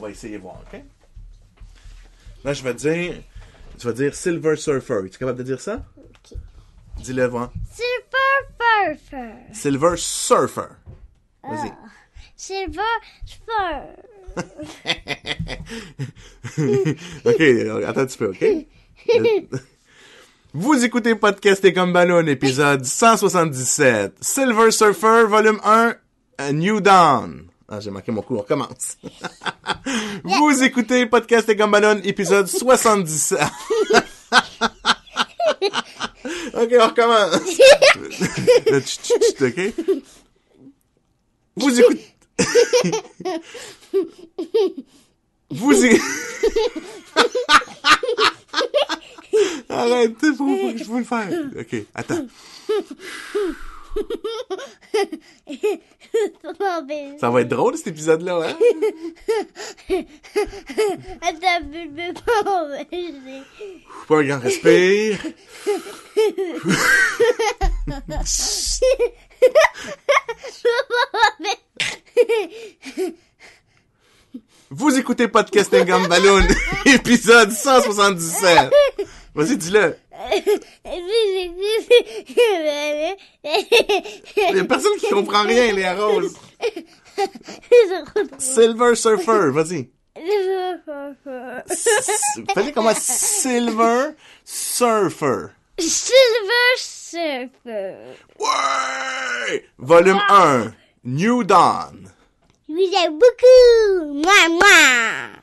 On va essayer de voir, ok? Là, je vais dire. Tu vas dire Silver Surfer. Es-tu capable de dire ça? Ok. Dis-le, voir. Silver Surfer. Silver Surfer. Vas-y. Ah. Silver Surfer. ok, attends un petit peu, ok? Vous écoutez Podcast et comme ballon, épisode 177. Silver Surfer, volume 1, A New Dawn. Ah, j'ai manqué mon coup, on recommence. Vous écoutez Podcast et ballon, épisode 77. ok, on recommence. Le tch, tch, tch, ok? Vous écoutez... Vous écoutez... Arrête, faut, faut, je peux le faire. Ok, attends. Ça va être drôle cet épisode-là, hein? Pas un grand respire. Vous écoutez Podcasting Gum Balloon, épisode 177. Vas-y, dis-le. Il y a personne qui comprend rien, Léa Rose. Silver Surfer, vas-y. Fallait comment Silver Surfer. Silver Surfer. Ouais! Volume 1. New Dawn. Vous aime beaucoup. Moi, moi.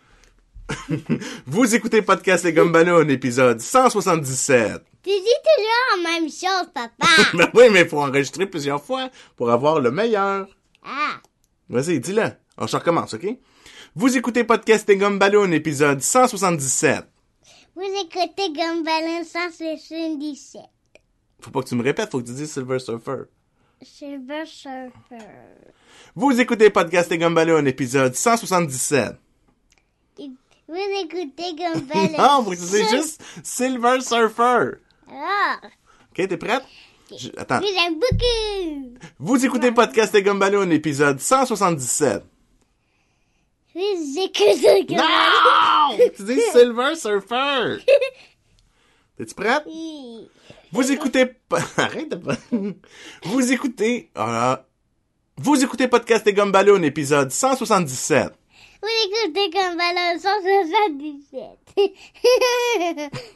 Vous écoutez Podcast Les Gum Balloon, épisode 177. Tu dis toujours la même chose, papa. Ben oui, mais faut enregistrer plusieurs fois pour avoir le meilleur. ah. Vas-y, dis-le. On se recommence, OK? Vous écoutez Podcast et Gum Balloon, épisode 177. Vous écoutez Gumbalin 177. Faut pas que tu me répètes, faut que tu dises Silver Surfer. Silver Surfer. Vous écoutez Podcast et Gum Balloon, épisode 177. Vous écoutez Gumbalin. Non, tu dises juste Silver Surfer. Ah. OK, t'es prête? Je- Attends. Je vous aime beaucoup. Vous écoutez Podcast et Gum Balloon, épisode 177. Vous écoutez Gumbalin. Non! tu dis Silver Surfer. T'es-tu prête? Oui. Vous écoutez... Arrête de... pas- Vous écoutez... Ah, vous écoutez Podcast et Gum Balloon, épisode 177. Vous écoutez Gumbalin 177.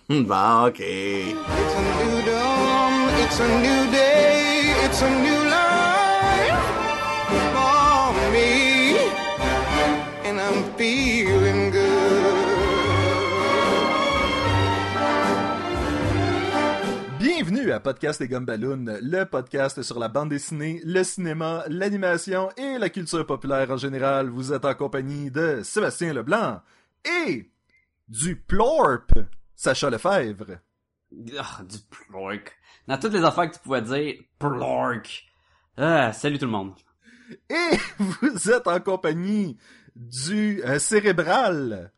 Hmm, Bon, OK. It's a new dawn, it's a new day, it's a new life à Podcast et Gumballoon, le podcast sur la bande dessinée, le cinéma, l'animation et la culture populaire en général. Vous êtes en compagnie de Sébastien Leblanc et du Plorp, Sacha Lefebvre. Ah, du plork. Dans toutes les affaires que tu pouvais dire, plork. Ah, salut tout le monde. Et vous êtes en compagnie du euh, cérébral,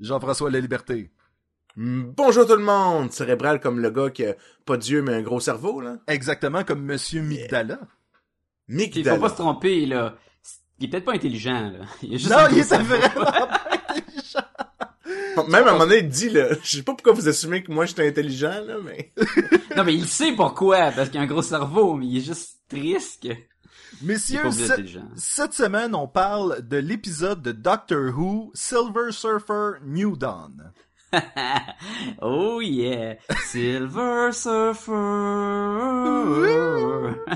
Jean-François La Liberté. Hmm, Bonjour tout le monde! Cérébral comme le gars qui a pas d'yeux mais un gros cerveau, là. Exactement comme Monsieur Migdala. Mick Il faut pas se tromper, là. Il est peut-être pas intelligent, là. Il est juste Non, il cerveau. vraiment pas intelligent. Même à un moment donné, il dit, là, je sais pas pourquoi vous assumez que moi j'étais intelligent, là, mais... Non, mais il sait pourquoi, parce qu'il a un gros cerveau, mais il est juste triste. est Messieurs, ce- cette semaine, on parle de l'épisode de Doctor Who, Silver Surfer New Dawn. oh yeah, Silver Surfer.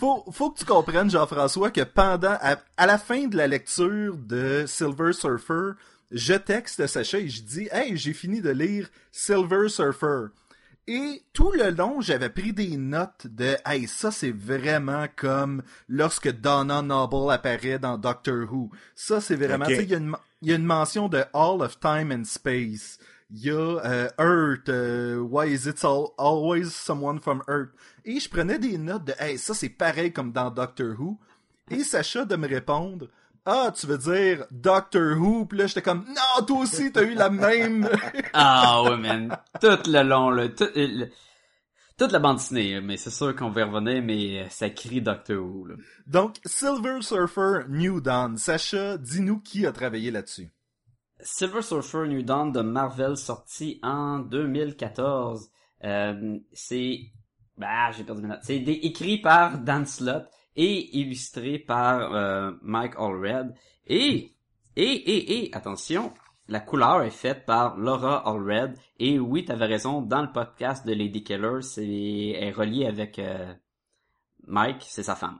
Faut, faut que tu comprennes, Jean-François, que pendant, à, à la fin de la lecture de Silver Surfer, je texte Sacha et je dis, hey, j'ai fini de lire Silver Surfer. Et tout le long, j'avais pris des notes de, hey, ça c'est vraiment comme lorsque Donna Noble apparaît dans Doctor Who. Ça c'est vraiment, Ok. tu sais, il y a une, il y a une mention de All of Time and Space. Il y a euh, Earth, euh, Why is it al- always someone from Earth? Et je prenais des notes de, hey, ça c'est pareil comme dans Doctor Who. Et Sacha de me répondre, ah, tu veux dire Doctor Who? Puis là, j'étais comme, non, toi aussi, t'as eu la même. Ah ouais, man. Tout le long. Tout, euh, le- Toute la bande dessinée, mais c'est sûr qu'on va y revenir, mais ça crie Doctor Who, là. Donc, Silver Surfer New Dawn. Sacha, dis-nous qui a travaillé là-dessus. Silver Surfer New Dawn de Marvel sorti en 2014. Euh, c'est... Bah, j'ai perdu mes notes. C'est écrit par Dan Slott et illustré par euh, Mike Allred. Et, et, et, et, attention, la couleur est faite par Laura Allred. Et oui, t'avais raison, dans le podcast de Lady Killer, c'est est relié avec euh, Mike, c'est sa femme.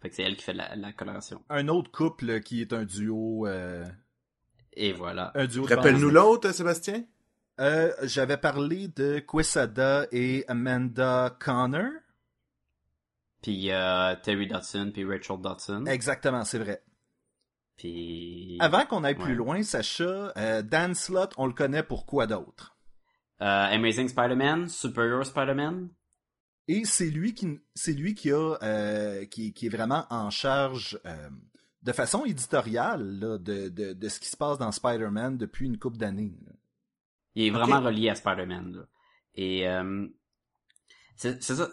Fait que c'est elle qui fait la, la coloration. Un autre couple qui est un duo... euh, Et voilà. un duo Rappelle-nous l'autre, Sébastien? Euh, J'avais parlé de Quesada et Amanda Connor. Puis euh, Terry Dodson, puis Rachel Dodson. Exactement, c'est vrai. Puis... Avant qu'on aille plus loin, Sacha, euh, Dan Slott, on le connaît pour quoi d'autre? Euh, Amazing Spider-Man, Superior Spider-Man. Et c'est lui qui c'est lui qui a euh, qui, qui est vraiment en charge de façon éditoriale là, de, de, de ce qui se passe dans Spider-Man depuis une couple d'années. Il est vraiment relié à Spider-Man. Et c'est ça.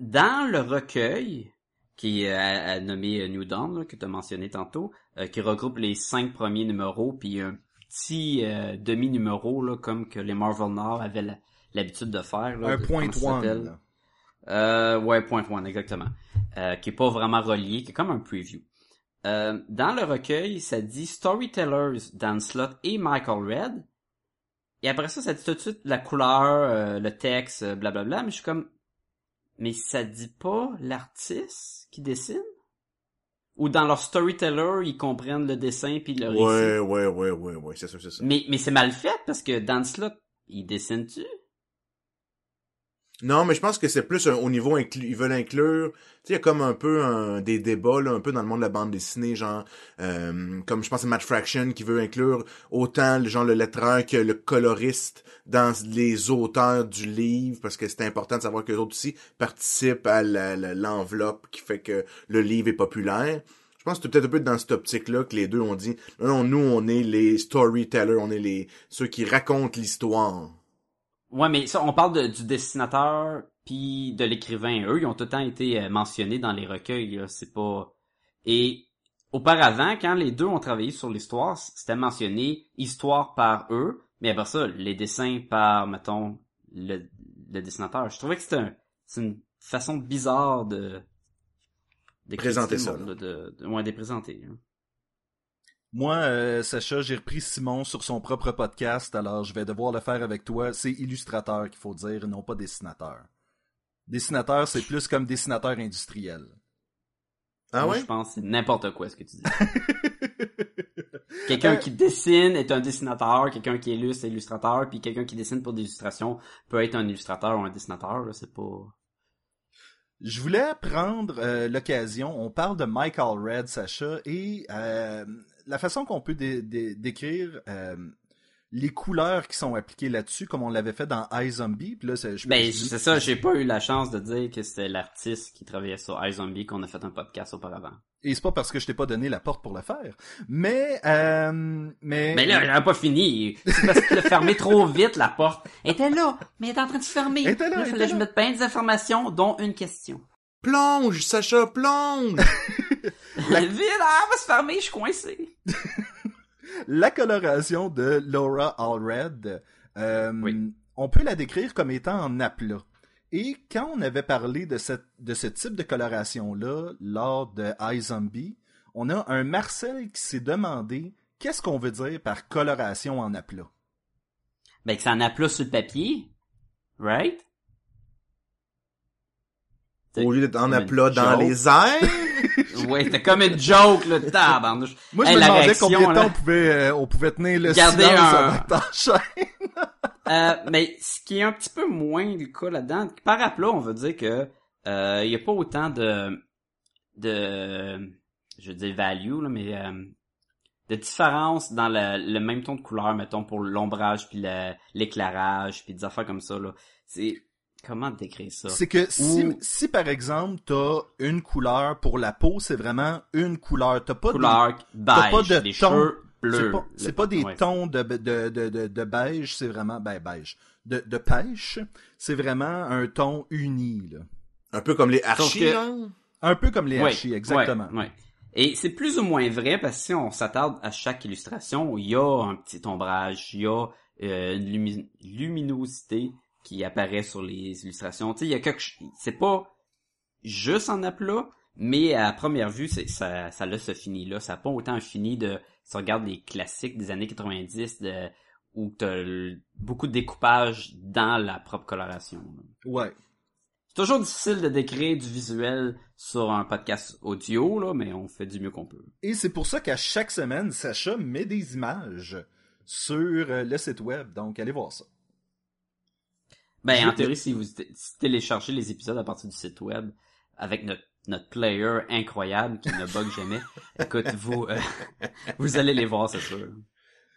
Dans le recueil qui est euh, euh, nommé euh, New Dawn, là, que tu as mentionné tantôt, euh, qui regroupe les cinq premiers numéros, puis un petit euh, demi-numéro, là, comme que les Marvel Nord avaient l'habitude de faire. là, Un de- point one. Euh, ouais, point one, exactement. Euh, qui est pas vraiment relié, qui est comme un preview. Euh, dans le recueil, ça dit Storytellers, Dan Slott et Michael Red. Et après ça, ça dit tout de suite la couleur, le texte, blablabla. Mais je suis comme, mais ça dit pas l'artiste qui dessine? Ou dans leur storyteller, ils comprennent le dessin puis le récit? Ouais, ouais, ouais, ouais, ouais, c'est ça, c'est ça. Mais, mais c'est mal fait parce que Dan Slott, il dessine-tu? Non, mais je pense que c'est plus un- au niveau inclus, ils veulent inclure, tu il y a comme un peu un- des débats, un peu dans le monde de la bande dessinée, genre, euh, comme je pense à Matt Fraction qui veut inclure autant le genre le lettreur que le coloriste dans les auteurs du livre, parce que c'est important de savoir que les autres aussi participent à l'enveloppe qui fait que le livre est populaire. Je pense que c'est peut-être un peu dans cette optique-là que les deux ont dit, non, non, nous, on est les storytellers, on est les, ceux qui racontent l'histoire. Ouais, mais ça, on parle de- du dessinateur puis de l'écrivain. Eux, ils ont tout le temps été euh, mentionnés dans les recueils. là. C'est pas. Et auparavant, quand les deux ont travaillé sur l'histoire, c'était mentionné histoire par eux, mais après ça, les dessins par, mettons, le, le dessinateur. Je trouvais que c'était un, c'est une façon bizarre de d'écrire Présenter ça, là, de, de, ouais, de présenter. hein. Moi, euh, Sacha, j'ai repris Simon sur son propre podcast, alors je vais devoir le faire avec toi. C'est illustrateur qu'il faut dire, et non pas dessinateur. Dessinateur, c'est plus comme dessinateur industriel. Ah Moi, ouais? Je pense que c'est n'importe quoi ce que tu dis. Quelqu'un qui dessine est un dessinateur, quelqu'un qui illustre est illustrateur, puis quelqu'un qui dessine pour des illustrations peut être un illustrateur ou un dessinateur, là, c'est pas... Je voulais prendre euh, l'occasion, on parle de Michael Red, Sacha, et euh, la façon qu'on peut dé- dé- décrire euh, les couleurs qui sont appliquées là-dessus, comme on l'avait fait dans iZombie. Puis là, c'est- je- Ben, je- c'est ça, j'ai pas eu la chance de dire que c'était l'artiste qui travaillait sur iZombie qu'on a fait un podcast auparavant. Et c'est pas parce que je t'ai pas donné la porte pour le faire. Mais, euh, mais... Mais là, j'avais pas fini. C'est parce qu'il a fermé trop vite la porte. Elle était là, mais elle était en train de se fermer. Elle était là, il elle fallait que était je mette plein d'informations, dont une question. Plonge, Sacha, plonge! Ah, elle va se fermer, je suis coincé. la coloration de Laura Allred, euh, Oui. on peut la décrire comme étant en aplat. Et quand on avait parlé de, cette, de ce type de coloration-là lors de iZombie, on a un Marcel qui s'est demandé qu'est-ce qu'on veut dire par coloration en aplat. Ben, que ça en aplat sur le papier. Right? Au lieu d'être en aplat dans joke. les airs. Ouais, c'était comme une joke, là, tabarnouche. Moi, je Hey, me demandais réaction, combien de temps on pouvait, euh, on pouvait tenir le Garder silence un- avant que. Euh, mais ce qui est un petit peu moins le cas là-dedans, par aplat, on veut dire que euh, il y a pas autant de de je veux dire value là, mais euh, de différence dans le, le même ton de couleur, mettons pour l'ombrage puis le- l'éclairage puis des affaires comme ça là. C'est comment décrire ça? C'est que si, Ou- si par exemple t'as une couleur pour la peau, c'est vraiment une couleur. T'as pas des- Couleur t'as pas beige, de des ton. cheveux C'est bleus. pas, Le- c'est pas des ouais. tons de, de, de, de, de beige, c'est vraiment ben beige. de, de pêche, c'est vraiment un ton uni, là. Un peu comme les archis, que-. Un peu comme les Ouais, Archie, exactement. ouais, ouais. Et c'est plus ou moins vrai parce que si on s'attarde à chaque illustration, il y a un petit ombrage, il y a euh, une lumi- luminosité qui apparaît sur les illustrations. Tu sais, il y a quelque c'est pas juste en aplat, mais à première vue, c'est ça ça a ce fini là, ça a pas autant un fini de si on regarde les classiques des années 90 de où t'as beaucoup de découpage dans la propre coloration. Ouais. C'est toujours difficile de décrire du visuel sur un podcast audio, là, mais on fait du mieux qu'on peut. Et c'est pour ça qu'à chaque semaine, Sacha met des images sur euh, le site web. Donc, allez voir ça. Ben, en théorie, si vous si téléchargez les épisodes à partir du site web avec notre, notre player incroyable qui ne bug jamais, écoute, vous, euh, vous allez les voir, c'est sûr.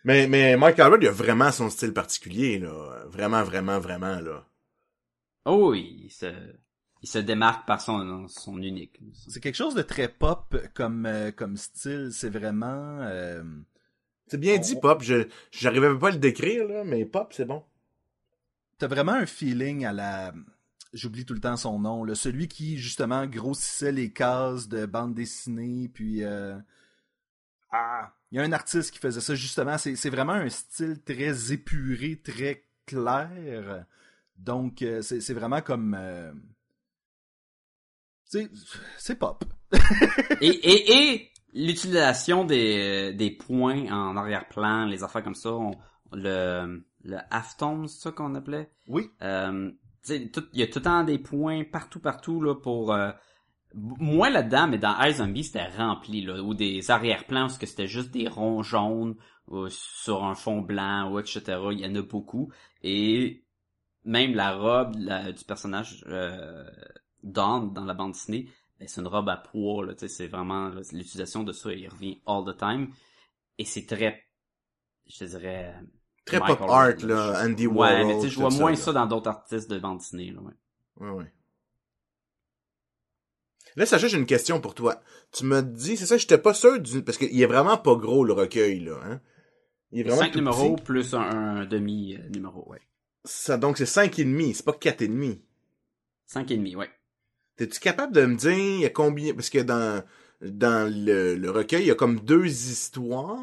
Mais, mais Mike Albert, il a vraiment son style particulier, là. Vraiment, vraiment, vraiment, là. Oh oui, il se, il se démarque par son, son unique. C'est quelque chose de très pop comme, euh, comme style. C'est vraiment... euh, C'est bien dit, pop. Je, j'arrivais pas à le décrire, là, mais pop, c'est bon. T'as vraiment un feeling à la... J'oublie tout le temps son nom. Celui qui, justement, grossissait les cases de bande dessinée, puis... euh, Ah! Il y a un artiste qui faisait ça, justement. C'est, vraiment un style très épuré, très clair. Donc, euh, c'est, vraiment comme... euh, C'est, c'est pop. Et, l'utilisation des, points en arrière-plan, les affaires comme ça, le, le halftone, c'est ça qu'on appelait? Oui. Euh, tu sais, tout- il y a tout le temps des points partout, partout, là, pour... Euh, moins là-dedans, mais dans iZombie, c'était rempli, là, ou des arrière-plans, parce que c'était juste des ronds jaunes ou sur un fond blanc, ou etc. Il y en a beaucoup. Et même la robe la- du personnage euh, Dawn dans la bande dessinée, ben, c'est une robe à poids, là, tu sais, c'est vraiment l'utilisation de ça, il revient all the time. Et c'est très, je te dirais... Très Michael pop art, là. Andy Ouais, Warhol. mais tu sais, je vois moins ça dans d'autres artistes de bande dessinée, là, ouais. Ouais, ouais. Là, Sacha, j'ai une question pour toi. Tu me dis, c'est ça, j'étais pas sûr du, parce qu'il est vraiment pas gros, le recueil, là, hein. Il est vraiment Cinq numéros petit. plus un, un demi euh, ouais. Ça, donc c'est cinq et demi, c'est pas quatre et demi. Cinq et demi, ouais. T'es-tu capable de me dire, il y a combien, parce que dans, dans le, le recueil, il y a comme deux histoires?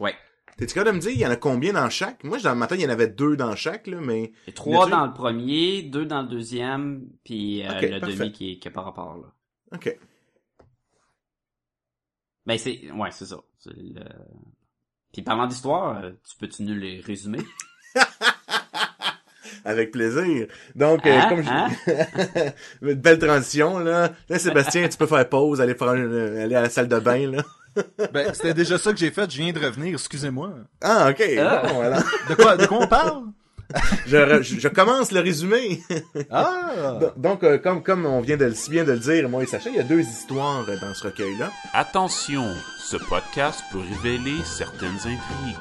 Ouais. T'es-tu capable de me dire, il y en a combien dans chaque? Moi, dans le matin, il y en avait deux dans chaque, là, mais... Et trois dans le premier, deux dans le deuxième, puis euh, le parfait. demi qui est, qui est par rapport, là. OK. Ben, c'est, ouais, c'est ça. Le... Puis parlant d'histoire, euh, tu peux-tu nous les résumer? Avec plaisir. Donc, euh, Hein? comme je... Hein? Une belle transition, là. Là, Sébastien, tu peux faire pause, aller prendre une- aller à la salle de bain, là. Ben, c'était déjà ça que j'ai fait. Je viens de revenir. Excusez-moi. Ah, OK. Ah. Bon, voilà. De quoi, de quoi on parle? Je, re- je, je commence le résumé. Ah! Donc, euh, comme, comme on vient de, le- si bien de le dire, moi et Sacha, il y a deux histoires euh, dans ce recueil-là. Attention, ce podcast peut révéler certaines intrigues.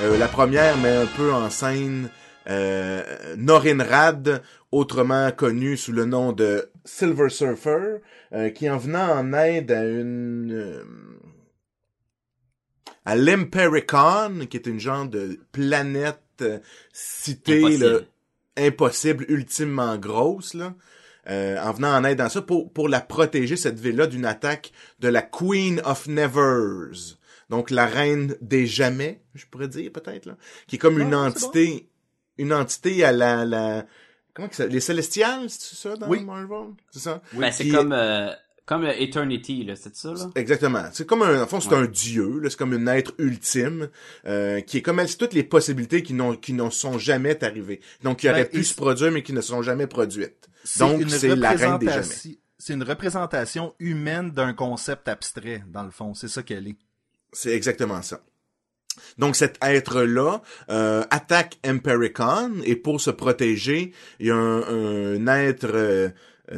Euh, la première met un peu en scène euh, Norinrad, autrement connu sous le nom de Silver Surfer, euh, qui en venant en aide à une... euh, à l'Empericon, qui est une genre de planète euh, cité Impossible. là, impossible, ultimement grosse, là. Euh, en venant en aide dans ça pour, pour la protéger, cette ville-là, d'une attaque de la Queen of Nevers. Donc, la reine des jamais, je pourrais dire, peut-être, là. Qui est comme une c'est entité, une entité à la, la, comment que ça, les Célestials, c'est ça, dans Oui. Marvel? C'est ça? ben, c'est Qui- comme, euh, comme Eternity, là, c'est ça, là? Exactement. C'est comme un, en fond, c'est Ouais. un dieu, là. C'est comme un être ultime, euh, qui est comme elle, c'est toutes les possibilités qui n'ont, qui ne sont jamais arrivées. Donc, qui Ben, auraient pu se c'est- produire, mais qui ne sont jamais produites. C'est Donc, une c'est la reine des jamais. C'est une représentation humaine d'un concept abstrait, dans le fond. C'est ça qu'elle est. C'est exactement ça. Donc cet être-là euh, attaque Empericon et pour se protéger, il y a un, être euh,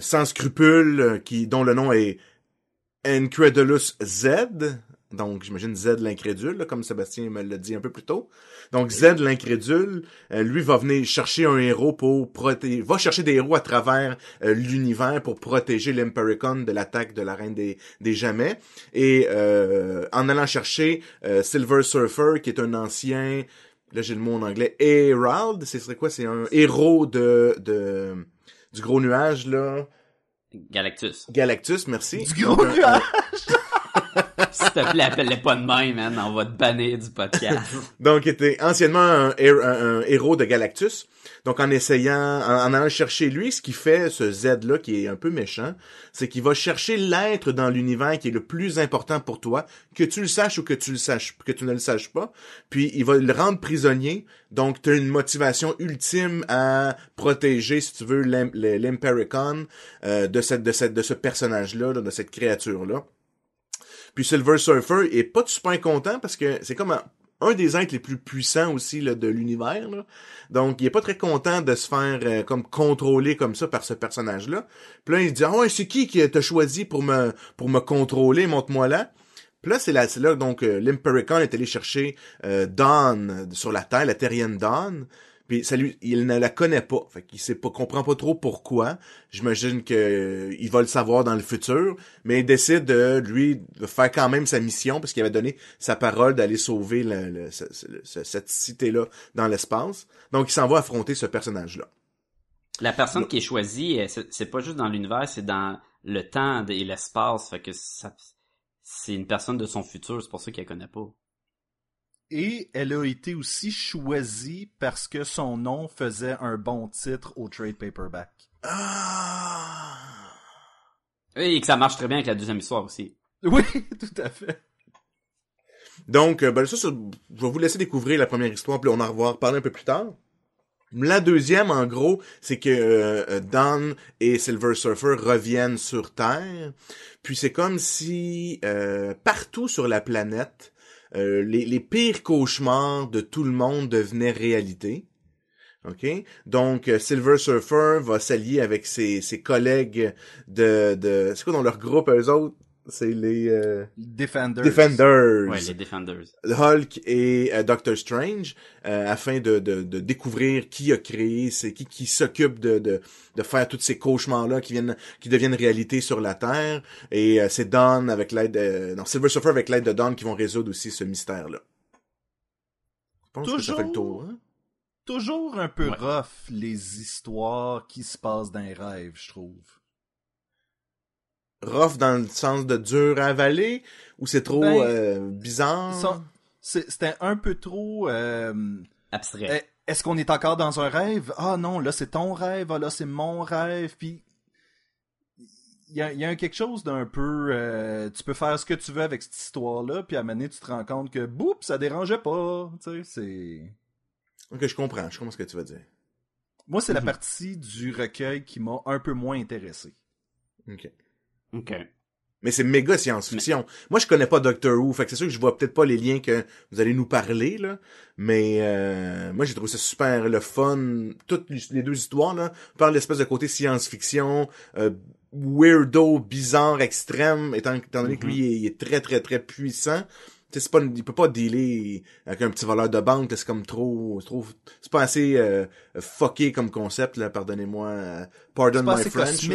sans scrupules qui dont le nom est Incredulous Z Donc, j'imagine Z l'incrédule, là, comme Sébastien me l'a dit un peu plus tôt. Donc, Z l'incrédule, euh, lui va venir chercher un héros pour protéger, va chercher des héros à travers euh, l'univers pour protéger l'Impericon de l'attaque de la Reine des, des Jamais. Et euh, en allant chercher euh, Silver Surfer, qui est un ancien, là j'ai le mot en anglais, Herald, ce serait quoi? C'est un héros de, de du gros nuage, là. Galactus. Galactus, merci. Du gros Donc, un- nuage! S'il te plaît, appelle-les pas de même, man. On va te bannir du podcast. Donc, était anciennement un, hé- un- un héros de Galactus. Donc, en essayant, en, allant chercher lui, ce qui fait ce Z-là, qui est un peu méchant, c'est qu'il va chercher l'être dans l'univers qui est le plus important pour toi, que tu le saches ou que tu le saches, que tu ne le saches pas. Puis, il va le rendre prisonnier. Donc, tu as une motivation ultime à protéger, si tu veux, l'Impericon euh, de, cette, de, cette, de ce personnage-là, là, de cette créature-là. Puis Silver Surfer est pas super content parce que c'est comme un, des êtres les plus puissants aussi là, de l'univers. Donc, il est pas très content de se faire euh, comme contrôler comme ça par ce personnage-là. Puis là, il dit, ah ouais, c'est qui qui t'a choisi pour me pour me contrôler, montre-moi là. Puis là, c'est là, donc euh, l'Impericon est allé chercher euh, Dawn sur la Terre, la terrienne Dawn. Puis ça lui, il ne la connaît pas, fait qu'il sait pas, comprend pas trop pourquoi. J'imagine que euh, il va le savoir dans le futur, mais il décide de lui de faire quand même sa mission parce qu'il avait donné sa parole d'aller sauver le- le- ce- ce- ce- cette cité-là dans l'espace. Donc il s'en va affronter ce personnage-là. La personne qui est choisie, euh, c'est pas juste dans l'univers, c'est dans le temps et l'espace. Fait que ça, c'est une personne de son futur, c'est pour ça qu'elle connaît pas. Et elle a été aussi choisie parce que son nom faisait un bon titre au trade paperback. Ah! Et que ça marche très bien avec la deuxième histoire aussi. Oui, tout à fait. Donc, euh, ben ça, ça, je vais vous laisser découvrir la première histoire, puis on en va en reparler un peu plus tard. La deuxième, en gros, c'est que euh, Dawn et Silver Surfer reviennent sur Terre. Puis c'est comme si euh, partout sur la planète, euh, les, les pires cauchemars de tout le monde devenaient réalité. OK? Donc, euh, Silver Surfer va s'allier avec ses, ses collègues de... de c'est quoi dans leur groupe, eux autres? C'est les... euh, Defenders. Defenders. Ouais, les Defenders. Hulk et euh, Doctor Strange euh, afin de, de, de découvrir qui a créé, c'est qui qui s'occupe de, de, de faire tous ces cauchemars là qui viennent qui deviennent réalité sur la Terre et euh, c'est Dawn avec l'aide de non Silver Surfer avec l'aide de Dawn qui vont résoudre aussi ce mystère là. Je pense que ça fait le tour. Hein? Toujours un peu Ouais. rough, les histoires qui se passent dans les rêves, je trouve. Rough dans le sens de dur à avaler ou c'est trop Ben, euh, bizarre? C'était un peu trop... euh, Abstrait. Eh, Est-ce qu'on est encore dans un rêve? Ah non, là c'est ton rêve, ah là c'est mon rêve, puis il y a, y a quelque chose d'un peu... euh, tu peux faire ce que tu veux avec cette histoire-là, puis à un moment donné, tu te rends compte que, boum, ça dérangeait pas, tu sais, c'est... Ok, je comprends, je comprends ce que tu veux dire. Moi, c'est la Mhm. partie du recueil qui m'a un peu moins intéressé. Ok. Ok. Mais c'est méga science-fiction. Moi, je connais pas Doctor Who, fait que c'est sûr que je vois peut-être pas les liens que vous allez nous parler, là. Mais euh, moi, j'ai trouvé ça super le fun. Toutes les deux histoires, là, par l'espèce de côté science-fiction, euh, weirdo, bizarre, extrême, étant, étant donné que lui, il est, il est très, très, très puissant. Tu sais, c'est pas, il peut pas dealer avec un petit voleur de banque, c'est comme trop, c'est trop, c'est pas assez euh, fucké comme concept, là, pardonnez-moi. euh, pardon C'est pas my assez French.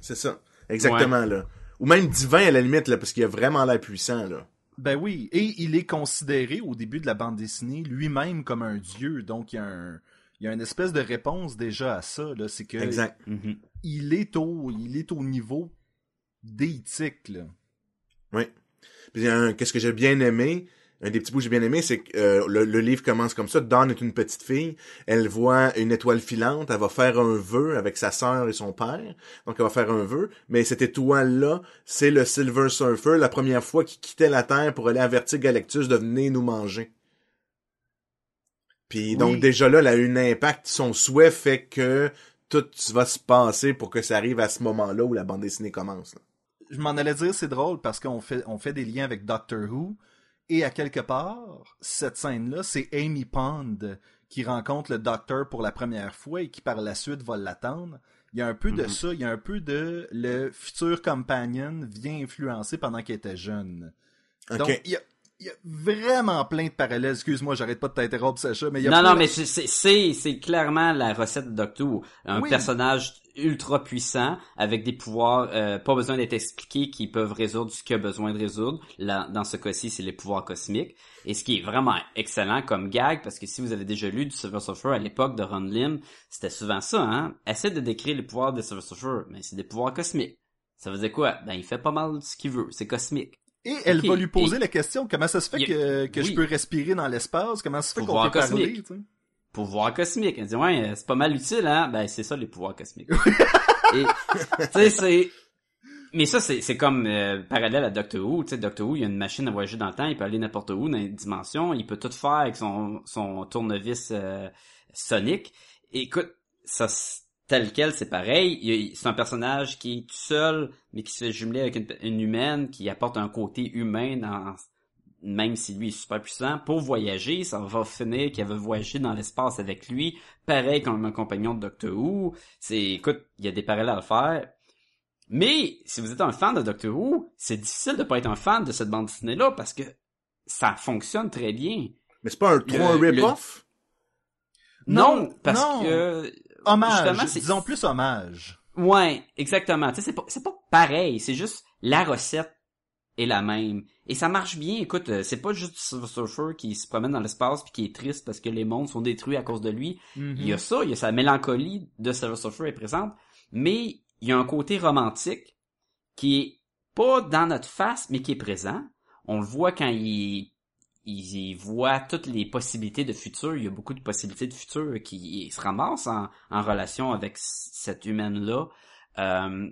C'est ça. Exactement, là. Ou même divin à la limite, là, parce qu'il a vraiment l'air puissant, là. Ben oui, et il est considéré au début de la bande dessinée lui-même comme un dieu, donc il y a un... Il y a une espèce de réponse déjà à ça, là, c'est que Exact. Mhm. il est au il est au niveau d'éthique là. Oui. Puis un- qu'est-ce que j'ai bien aimé, un des petits bouts que j'ai bien aimé, c'est que euh, le, le livre commence comme ça. Dawn est une petite fille. Elle voit une étoile filante. Elle va faire un vœu avec sa sœur et son père. Donc, elle va faire un vœu. Mais cette étoile-là, c'est le Silver Surfer, la première fois qu'il quittait la Terre pour aller avertir Galactus de venir nous manger. Puis donc déjà là, elle a eu un impact. Son souhait fait que tout va se passer pour que ça arrive à ce moment-là où la bande dessinée commence. là. Je m'en allais dire c'est drôle parce qu'on fait on fait des liens avec Doctor Who et à quelque part cette scène là c'est Amy Pond qui rencontre le docteur pour la première fois et qui par la suite va l'attendre. Il y a un peu de Mhm. ça, il y a un peu de le futur companion vient influencer pendant qu'elle était jeune. Donc, il y a, il y a vraiment plein de parallèles. Excuse-moi, j'arrête pas de t'interrompre, Sacha, mais il y a Non, non, mais c'est- clairement la recette de Doctor. Un Oui. personnage ultra puissant avec des pouvoirs euh, pas besoin d'être expliqués qui peuvent résoudre ce qu'il a besoin de résoudre. Là, dans ce cas-ci, c'est les pouvoirs cosmiques. Et ce qui est vraiment excellent comme gag, parce que si vous avez déjà lu du Silver Surfer à l'époque de Ron Lim, c'était souvent ça, hein. Essaie de décrire les pouvoirs de Silver Surfer, mais c'est des pouvoirs cosmiques. Ça veut dire quoi? Ben, il fait pas mal ce qu'il veut. C'est cosmique. Et elle va lui poser et- la question, comment ça se fait que, que je peux respirer dans l'espace? Comment ça se fait qu'on peut parler? cosmique. tu sais? Pouvoirs cosmiques. Elle dit ouais, c'est pas mal utile hein. Ben c'est ça les pouvoirs cosmiques. Et tu sais c'est mais ça c'est c'est comme euh, parallèle à Doctor Who, tu sais Doctor Who, il y a une machine à voyager dans le temps, il peut aller n'importe où dans les dimensions, il peut tout faire avec son son tournevis euh, sonique. Et écoute, ça tel quel c'est pareil, c'est un personnage qui est tout seul mais qui se fait jumeler avec une, une humaine qui apporte un côté humain dans même si lui est super puissant, pour voyager, ça va finir qu'elle veut voyager dans l'espace avec lui, pareil comme un compagnon de Doctor Who. C'est, écoute, il y a des parallèles à le faire. Mais, si vous êtes un fan de Doctor Who, c'est difficile de pas être un fan de cette bande dessinée-là, parce que ça fonctionne très bien. Mais c'est pas un, trop Le- rip-off? Non, Non, parce non. que... Hommage, disons plus hommage. Ouais, exactement. Tu sais, c'est pas, c'est pas pareil. C'est juste la recette est la même. Et ça marche bien. Écoute, euh, c'est pas juste Silver Surfer qui se promène dans l'espace puis qui est triste parce que les mondes sont détruits à cause de lui. Il y a ça, il y a sa mélancolie de Silver Surfer est présente. Mais il y a un côté romantique qui est pas dans notre face, mais qui est présent. On le voit quand il, il, il voit toutes les possibilités de futur. Il y a beaucoup de possibilités de futur qui se ramassent en, en relation avec cette humaine-là. Euh,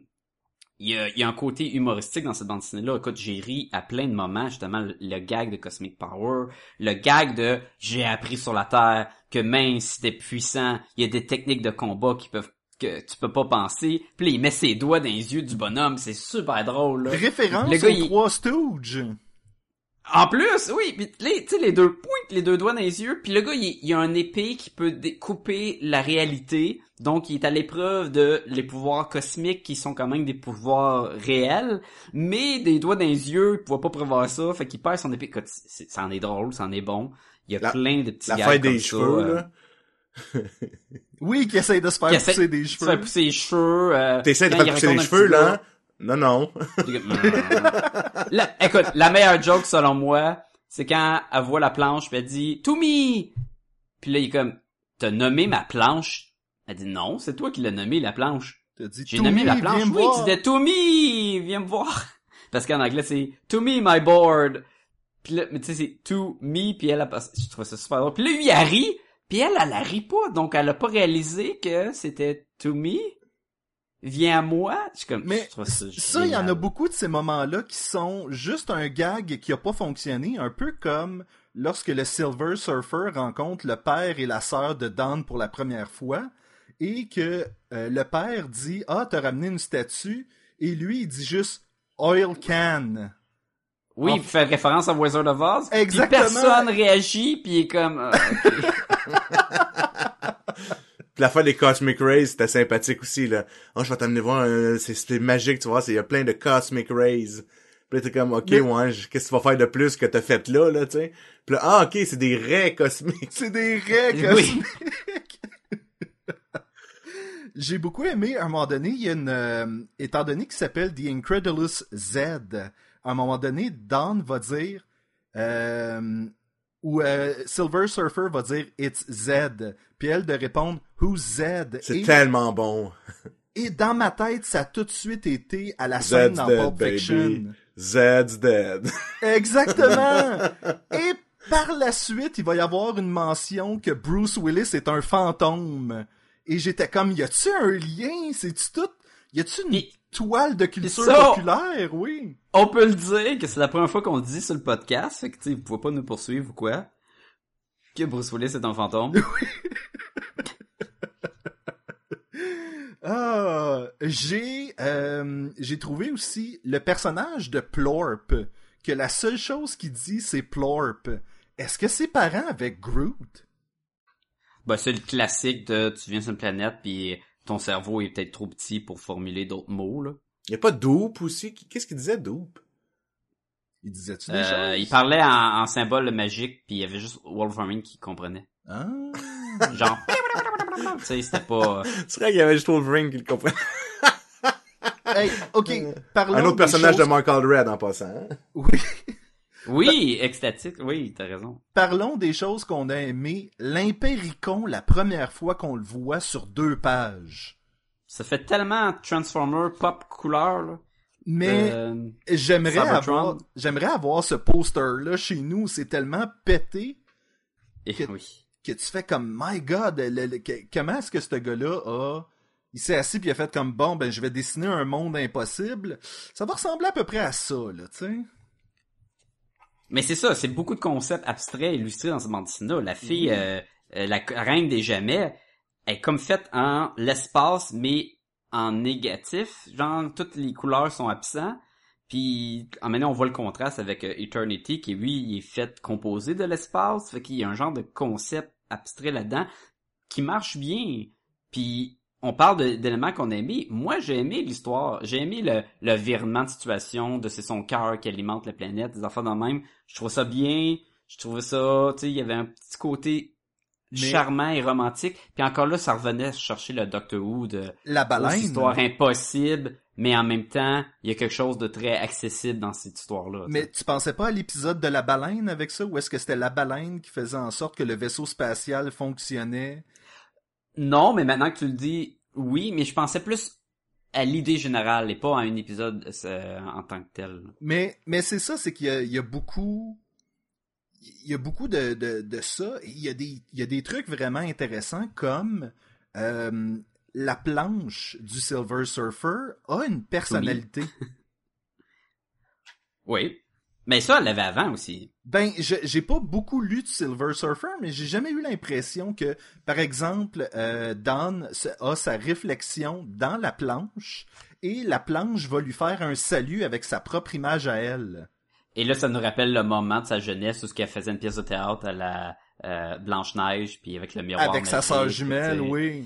il y, a, il y a un côté humoristique dans cette bande dessinée-là. Écoute, j'ai ri à plein de moments, justement, le, le gag de Cosmic Power, le gag de j'ai appris sur la Terre que même si t'es puissant, il y a des techniques de combat qui peuvent que tu peux pas penser. Puis il met ses doigts dans les yeux du bonhomme, c'est super drôle. Là. Référence Le gars, aux il- trois Stooges. En plus, oui, pis les, tu sais, les deux pointes, les deux doigts dans les yeux, puis le gars, il, il a un épée qui peut découper la réalité, donc il est à l'épreuve de les pouvoirs cosmiques qui sont quand même des pouvoirs réels, mais des doigts dans les yeux, il pouvait pas prévoir ça, fait qu'il perd son épée. Écoute, c'est- ça en est drôle, ça en est bon. Il y a La- plein de petits La fête des comme ça, cheveux, euh, là. Oui, qui essaye de se faire pousser des se cheveux. fait pousser les cheveux. Euh, T'essaies de faire pousser les cheveux, là? Non, non. La- écoute, la meilleure joke selon moi, c'est quand elle voit la planche puis elle dit To me! Puis là il est comme T'as nommé ma planche? Elle dit non, c'est toi qui l'as nommé la planche. T'as dit, J'ai nommé la planche. Oui, tu disais To me! Viens me voir. Parce qu'en anglais c'est To me my board. Puis là, mais tu sais c'est To me puis elle a pas... Je trouve ça super drôle. Puis là lui il a ri. Puis elle, elle a ri pas. Donc elle a pas réalisé que c'était To me. Viens à moi. Je suis comme, Mais je ça, Ça, il y en a beaucoup de ces moments-là qui sont juste un gag qui a pas fonctionné, un peu comme lorsque le Silver Surfer rencontre le père et la sœur de Don pour la première fois, et que euh, le père dit « Ah, t'as ramené une statue », et lui, il dit juste « Oil can Oui, En- il fait référence à Wizard of Oz. puis Exactement. personne réagit, puis il est comme... ah, ok. Puis la fin des Cosmic Rays, c'était sympathique aussi, là. Oh, je vais t'amener voir, euh, c'est, magique, tu vois, c'est- il y a plein de Cosmic Rays. Puis t'es comme, ok, Mais- ouais, qu'est-ce que tu vas faire de plus que t'as fait là, là, tu sais? Puis là, ah, ok, c'est des rays cosmiques. ». C'est des règles Oui. J'ai beaucoup aimé, à un moment donné, il y a une... euh, étant donné qu'il s'appelle The Incredulous Z, à un moment donné, Don va dire... euh, ou euh, Silver Surfer va dire « It's Z », puis elle de répondre « Who's Z ?» C'est et, tellement bon. et dans ma tête, ça a tout de suite été à la scène Zed's dans dead, Pulp Fiction. baby. Zed's dead. Exactement. Et par la suite, il va y avoir une mention que Bruce Willis est un fantôme. Et j'étais comme, y a-tu un lien? C'est-tu tout? Y a-tu une toile de culture ça- populaire? Oui. On peut le dire que c'est la première fois qu'on le dit sur le podcast, fait que tu sais, vous pouvez pas nous poursuivre ou quoi. Que Bruce Willis est un fantôme. Ah, j'ai, euh, j'ai trouvé aussi le personnage de Plorp, que la seule chose qu'il dit, c'est Plorp. Est-ce que c'est parent avec Groot? ben, c'est le classique de tu viens sur une planète puis ton cerveau est peut-être trop petit pour formuler d'autres mots, là. Y a pas Doop aussi? Qu'est-ce qu'il disait, Doop? Il disait-tu des Euh, choses? il parlait en, en symbole magique, puis il y avait juste Wolverine qui comprenait. Ah. Genre, tu sais, c'était pas... C'est vrai qu'il y avait juste Wolverine qui le comprenait. Hey, ok, parlons Un autre personnage choses- de Mark Aldred en passant. hein? Oui. Oui, extatique, oui, t'as raison. Parlons des choses qu'on a aimées. L'Impéricon, la première fois qu'on le voit sur deux pages. Ça fait tellement Transformer pop couleur, là. Mais Euh, j'aimerais avoir, j'aimerais avoir ce poster-là chez nous. C'est tellement pété et- Que- oui. que tu fais comme, my god, le- le- que- comment est-ce que ce gars-là a, il s'est assis puis il a fait comme, bon, ben, je vais dessiner un monde impossible. Ça va ressembler à peu près à ça, là, tu sais. Mais c'est ça, c'est beaucoup de concepts abstraits illustrés dans ce bande dessinée. La fille, euh, euh, la reine des jamais, est comme faite en l'espace, mais en négatif. Genre, toutes les couleurs sont absentes. Puis, en maintenant, on voit le contraste avec euh, Eternity, qui, lui, il est fait composé de l'espace. Fait qu'il y a un genre de concept abstrait là-dedans qui marche bien. Puis, on parle d'éléments qu'on a aimés. Moi, j'ai aimé l'histoire. J'ai aimé le, le virement de situation, de c'est son cœur qui alimente la planète, des affaires dans le même. Je trouve ça bien. Je trouvais ça, tu sais, il y avait un petit côté Mais- charmant et romantique. Puis encore là, ça revenait chercher le Doctor Who de La baleine. histoire impossible, mais en même temps, il y a quelque chose de très accessible dans cette histoire-là. Mais tu pensais pas à l'épisode de la baleine avec ça, ou est-ce que c'était la baleine qui faisait en sorte que le vaisseau spatial fonctionnait? Non, mais maintenant que tu le dis, oui, mais je pensais plus à l'idée générale et pas à un épisode euh, en tant que tel. Mais, mais c'est ça, c'est qu'il y a, il y a beaucoup, il y a beaucoup de, de, de ça. Il y a des, il y a des trucs vraiment intéressants comme euh, la planche du Silver Surfer a une personnalité. Oui. Mais ça, elle l'avait avant aussi. Ben, j'ai pas beaucoup lu de Silver Surfer, mais j'ai jamais eu l'impression que, par exemple, euh, Don a sa réflexion dans la planche et la planche va lui faire un salut avec sa propre image à elle. Et là, ça nous rappelle le moment de sa jeunesse où ce qu'elle faisait une pièce de théâtre à la euh, Blanche-Neige, puis avec le miroir Avec sa sœur jumelle, oui.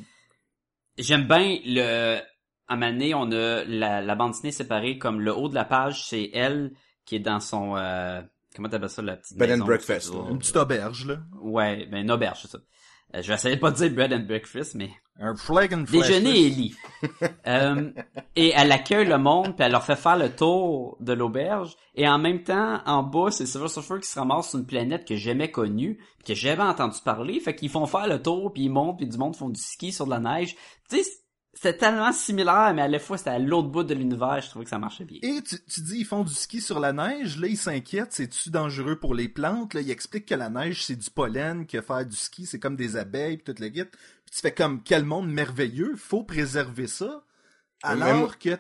J'aime bien le... À Mané, on a la, la bande dessinée séparée comme le haut de la page, c'est elle qui est dans son... Euh, comment t'appelles ça, la petite Bed and maison, breakfast, là. Une petite auberge, là. Ouais, ben une auberge, c'est ça. Euh, je vais essayer de pas dire bread and breakfast, mais... Un flag and. Déjeuner et lit. Euh, et elle accueille le monde, puis elle leur fait faire le tour de l'auberge. Et en même temps, en bas, c'est Silver Surfer qui se ramasse sur une planète que j'ai jamais connue, puis que j'ai jamais entendu parler. Fait qu'ils font faire le tour, puis ils montent, puis du monde font du ski sur de la neige. Tu sais, c'était tellement similaire, mais à la fois, c'était à l'autre bout de l'univers. Je trouvais que ça marchait bien. Et tu, tu dis, ils font du ski sur la neige, là, ils s'inquiètent, c'est-tu dangereux pour les plantes? Là, ils expliquent que la neige, c'est du pollen, que faire du ski, c'est comme des abeilles, pis toute la guite. Puis tu fais comme, quel monde merveilleux, faut préserver ça. Alors Même- que...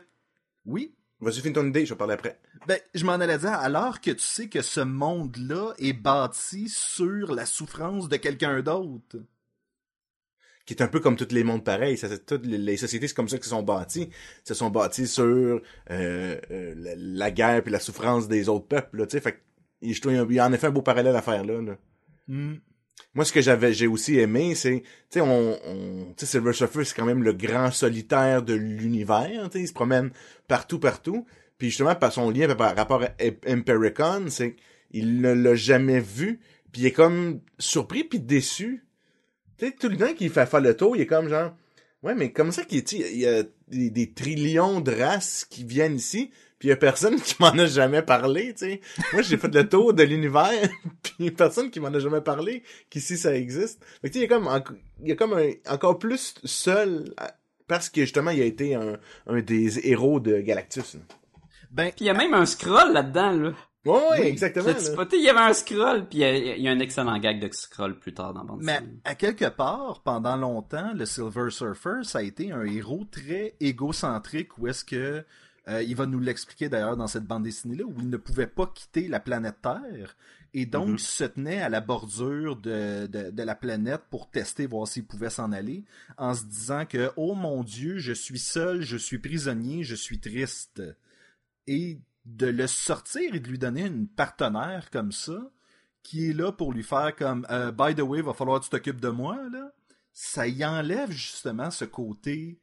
Oui? Vas-y, finis ton idée, je vais parler après. Ben, je m'en allais dire, alors que tu sais que ce monde-là est bâti sur la souffrance de quelqu'un d'autre. Qui est un peu comme tous les mondes pareils. Ça, toutes les, sociétés, c'est comme ça qu'ils sont bâtis. Ils se sont bâtis sur euh, euh, la, la guerre puis la souffrance des autres peuples. Là, tu sais, fait que, et je trouve il y a en effet un beau parallèle à faire là. là. Hmm. Moi, ce que j'avais, j'ai aussi aimé, c'est, tu sais, on, on tu sais, Silver Surfer, c'est quand même le grand solitaire de l'univers, tu sais, il se promène partout, partout. Puis justement, par son lien par rapport à Empericon, c'est qu'il ne l'a jamais vu, puis il est comme surpris puis déçu. Sais, tout le temps qu'il fait faire le tour, il est comme genre, ouais, mais comme ça qu'il est, il y a des, trillions de races qui viennent ici, puis il y a personne qui m'en a jamais parlé, tu sais. Moi, j'ai fait le tour de l'univers, puis il y a personne qui m'en a jamais parlé, qu'ici ça existe. Fait que, tu sais, il est comme, enc- il est comme un- encore plus seul, parce que justement, il a été un, un des héros de Galactus. Ben, il y a même un scroll là-dedans, là. Oui, exactement. T'as-tu là. spoté? Il y avait un scroll, puis il y a, il y a un excellent gag de scroll plus tard dans la bande Mais à quelque part, pendant longtemps, le Silver Surfer, ça a été un héros très égocentrique où est-ce que euh, il va nous l'expliquer d'ailleurs dans cette bande dessinée-là, où il ne pouvait pas quitter la planète Terre et donc Mhm. se tenait à la bordure de, de, de la planète pour tester, voir s'il pouvait s'en aller, en se disant que Oh mon Dieu, je suis seul, je suis prisonnier, je suis triste. Et de le sortir et de lui donner une partenaire comme ça, qui est là pour lui faire comme euh, By the way, va falloir que tu t'occupes de moi, là, ça y enlève justement ce côté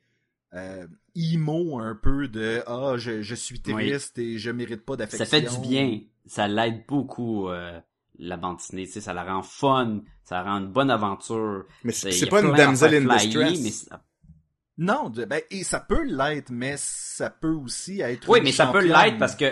euh, emo un peu de Ah, je, je suis triste et je mérite pas Ça d'affection. fait du bien. ça l'aide beaucoup euh, la bande dessinée, tu sais, ça la rend fun, ça la rend une bonne aventure. Mais C'est- pas une damsel in distress. mais ça- Non, ben, et ça peut l'être, mais ça peut aussi être Oui, mais ça peut l'être parce que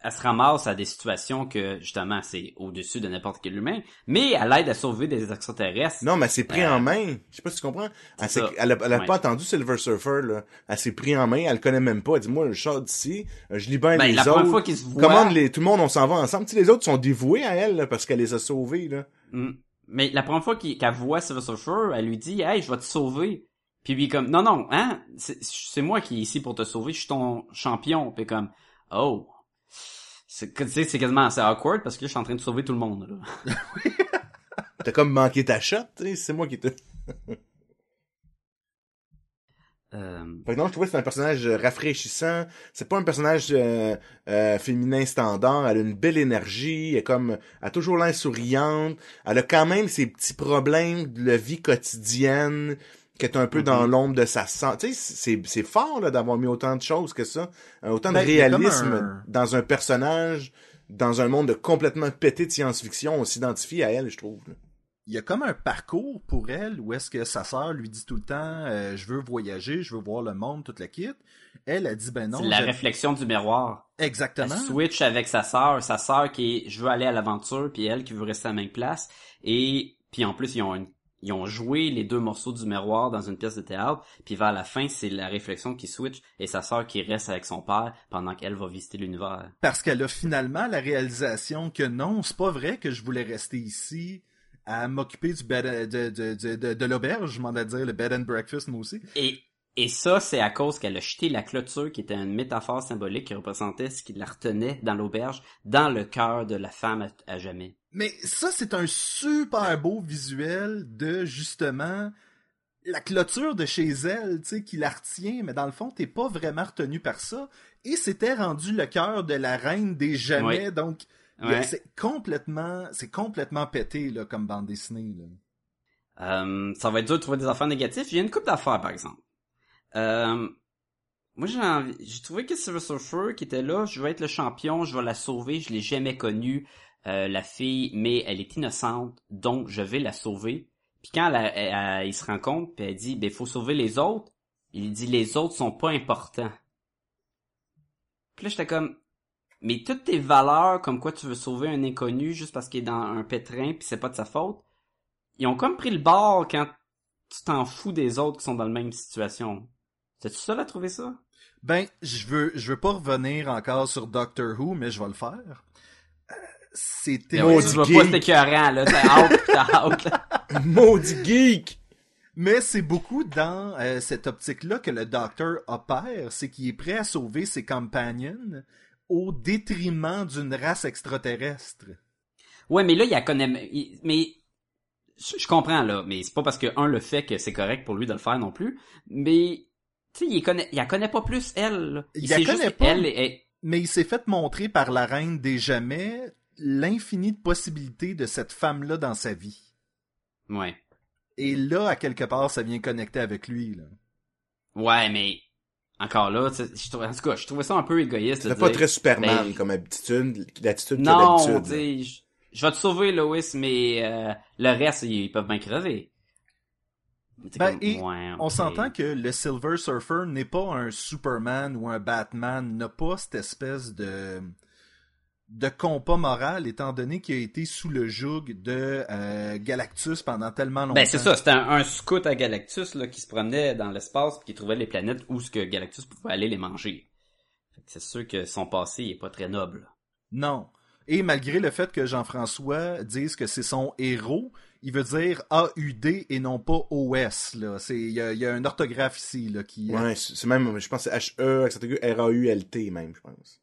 elle se ramasse à des situations que justement c'est au-dessus de n'importe quel humain, mais elle aide à sauver des extraterrestres. Non, mais elle s'est pris Euh, en main. Je sais pas si tu comprends. Elle, c'est a, elle a Ouais. pas entendu Silver Surfer, là. Elle s'est pris en main, elle le connaît même pas. Elle dit, moi, je sors d'ici, je libère Ben, les la autres. première fois qu'ils se voient- Commande les, tout le monde, on s'en va ensemble. Tu sais, les autres sont dévoués à elle, là, parce qu'elle les a sauvés, là. Mm. Mais la première fois qu'elle voit Silver Surfer, elle lui dit "Hey, je vais te sauver." Puis lui comme "Non non, hein, c'est moi qui est ici pour te sauver, je suis ton champion." Puis comme "Oh." C'est tu sais, c'est quasiment assez awkward parce que là, je suis en train de sauver tout le monde là. T'as comme manqué ta shot, tu sais, c'est moi qui te... Euh, Fait que non, je trouvais que c'est un personnage euh, rafraîchissant. C'est pas un personnage euh, euh, féminin standard. Elle a une belle énergie. Elle est comme, elle a toujours l'air souriante. Elle a quand même ses petits problèmes de la vie quotidienne qui est un peu dans Mhm. l'ombre de sa santé. Tu sais, c'est, c'est fort, là, d'avoir mis autant de choses que ça. Euh, Autant Ben, de comme réalisme un- dans un personnage, dans un monde de complètement pété de science-fiction. On s'identifie à elle, je trouve. là. il y a comme un parcours pour elle où est-ce que sa sœur lui dit tout le temps euh, je veux voyager, je veux voir le monde, toute la kit. Elle a dit ben non. c'est la réflexion du miroir. Elle Exactement. switch avec sa sœur, sa sœur qui est je veux aller à l'aventure puis elle qui veut rester à la même place et puis en plus ils ont une- ils ont joué les deux morceaux du miroir dans une pièce de théâtre, puis vers la fin, c'est la réflexion qui switch et sa sœur qui reste avec son père pendant qu'elle va visiter l'univers. Parce qu'elle a finalement la réalisation que non, c'est pas vrai que je voulais rester ici à m'occuper du bed de, de, de, de, de l'auberge, je m'en ai dire, le bed and breakfast moi aussi. Et et ça, c'est à cause qu'elle a jeté la clôture qui était une métaphore symbolique qui représentait ce qui la retenait dans l'auberge, dans le cœur de la femme à, à jamais. Mais ça, c'est un super beau visuel de justement la clôture de chez elle, tu sais, qui la retient, mais dans le fond, t'es pas vraiment retenu par ça. Et c'était rendu le cœur de la reine des jamais, Oui. donc Ouais. c'est complètement, c'est complètement pété là, comme bande dessinée. Là. Euh, ça va être dur de trouver des affaires négatifs. Il y a une coupe d'affaires, par exemple. Euh, moi, j'ai envie- j'ai trouvé que Silver Surfer, qui était là, je vais être le champion, je vais la sauver, je l'ai jamais connue, euh, la fille, mais elle est innocente, donc je vais la sauver. Puis quand elle, il se rend compte, puis elle dit, ben, faut sauver les autres, il dit, les autres sont pas importants. Puis là, j'étais comme, mais toutes tes valeurs, comme quoi tu veux sauver un inconnu juste parce qu'il est dans un pétrin, puis c'est pas de sa faute, ils ont comme pris le bord quand tu t'en fous des autres qui sont dans la même situation. C'est-tu seul à trouver ça? Ben, je veux, je veux pas revenir encore sur Doctor Who, mais je vais le faire. Euh, C'était oui, Maudit geek. pas c'est écœurant, là. T'as out, t'as out, là. Maudit geek! Mais c'est beaucoup dans euh, cette optique-là que le docteur opère, c'est qu'il est prêt à sauver ses companions au détriment d'une race extraterrestre. Ouais, mais là, il la connaît, il- mais, je, comprends, là, mais c'est pas parce que un le fait que c'est correct pour lui de le faire non plus, mais, tu sais, il connaît, il la connaît pas plus, elle. Il sait la juste connaît qu'elle pas. est- Mais il s'est fait montrer par la reine des jamais l'infini de possibilités de cette femme-là dans sa vie. ouais. Et là, à quelque part, ça vient connecter avec lui. Là. Ouais, mais, encore là, tu sais, je trouve, en tout cas, je trouvais ça un peu égoïste C'est pas très Superman ben, comme habitude, l'attitude Non, je, je vais te sauver, Lois, mais euh, le reste, ils peuvent bien crever. Ben, comme, et ouais, On s'entend que le Silver Surfer n'est pas un Superman ou un Batman, n'a pas cette espèce de de compas moral, étant donné qu'il a été sous le joug de euh, Galactus pendant tellement longtemps. Ben c'est ça, c'était un, un scout à Galactus là, qui se promenait dans l'espace et qui trouvait les planètes où ce que Galactus pouvait aller les manger. C'est sûr que son passé est pas très noble. Non. Et malgré le fait que Jean-François dise que c'est son héros, il veut dire AUD et non pas OS. Là. C'est, il y a, il y a un orthographe ici là, qui... Ouais, c'est même, je pense que c'est H-E, R-A-U-L-T même, je pense.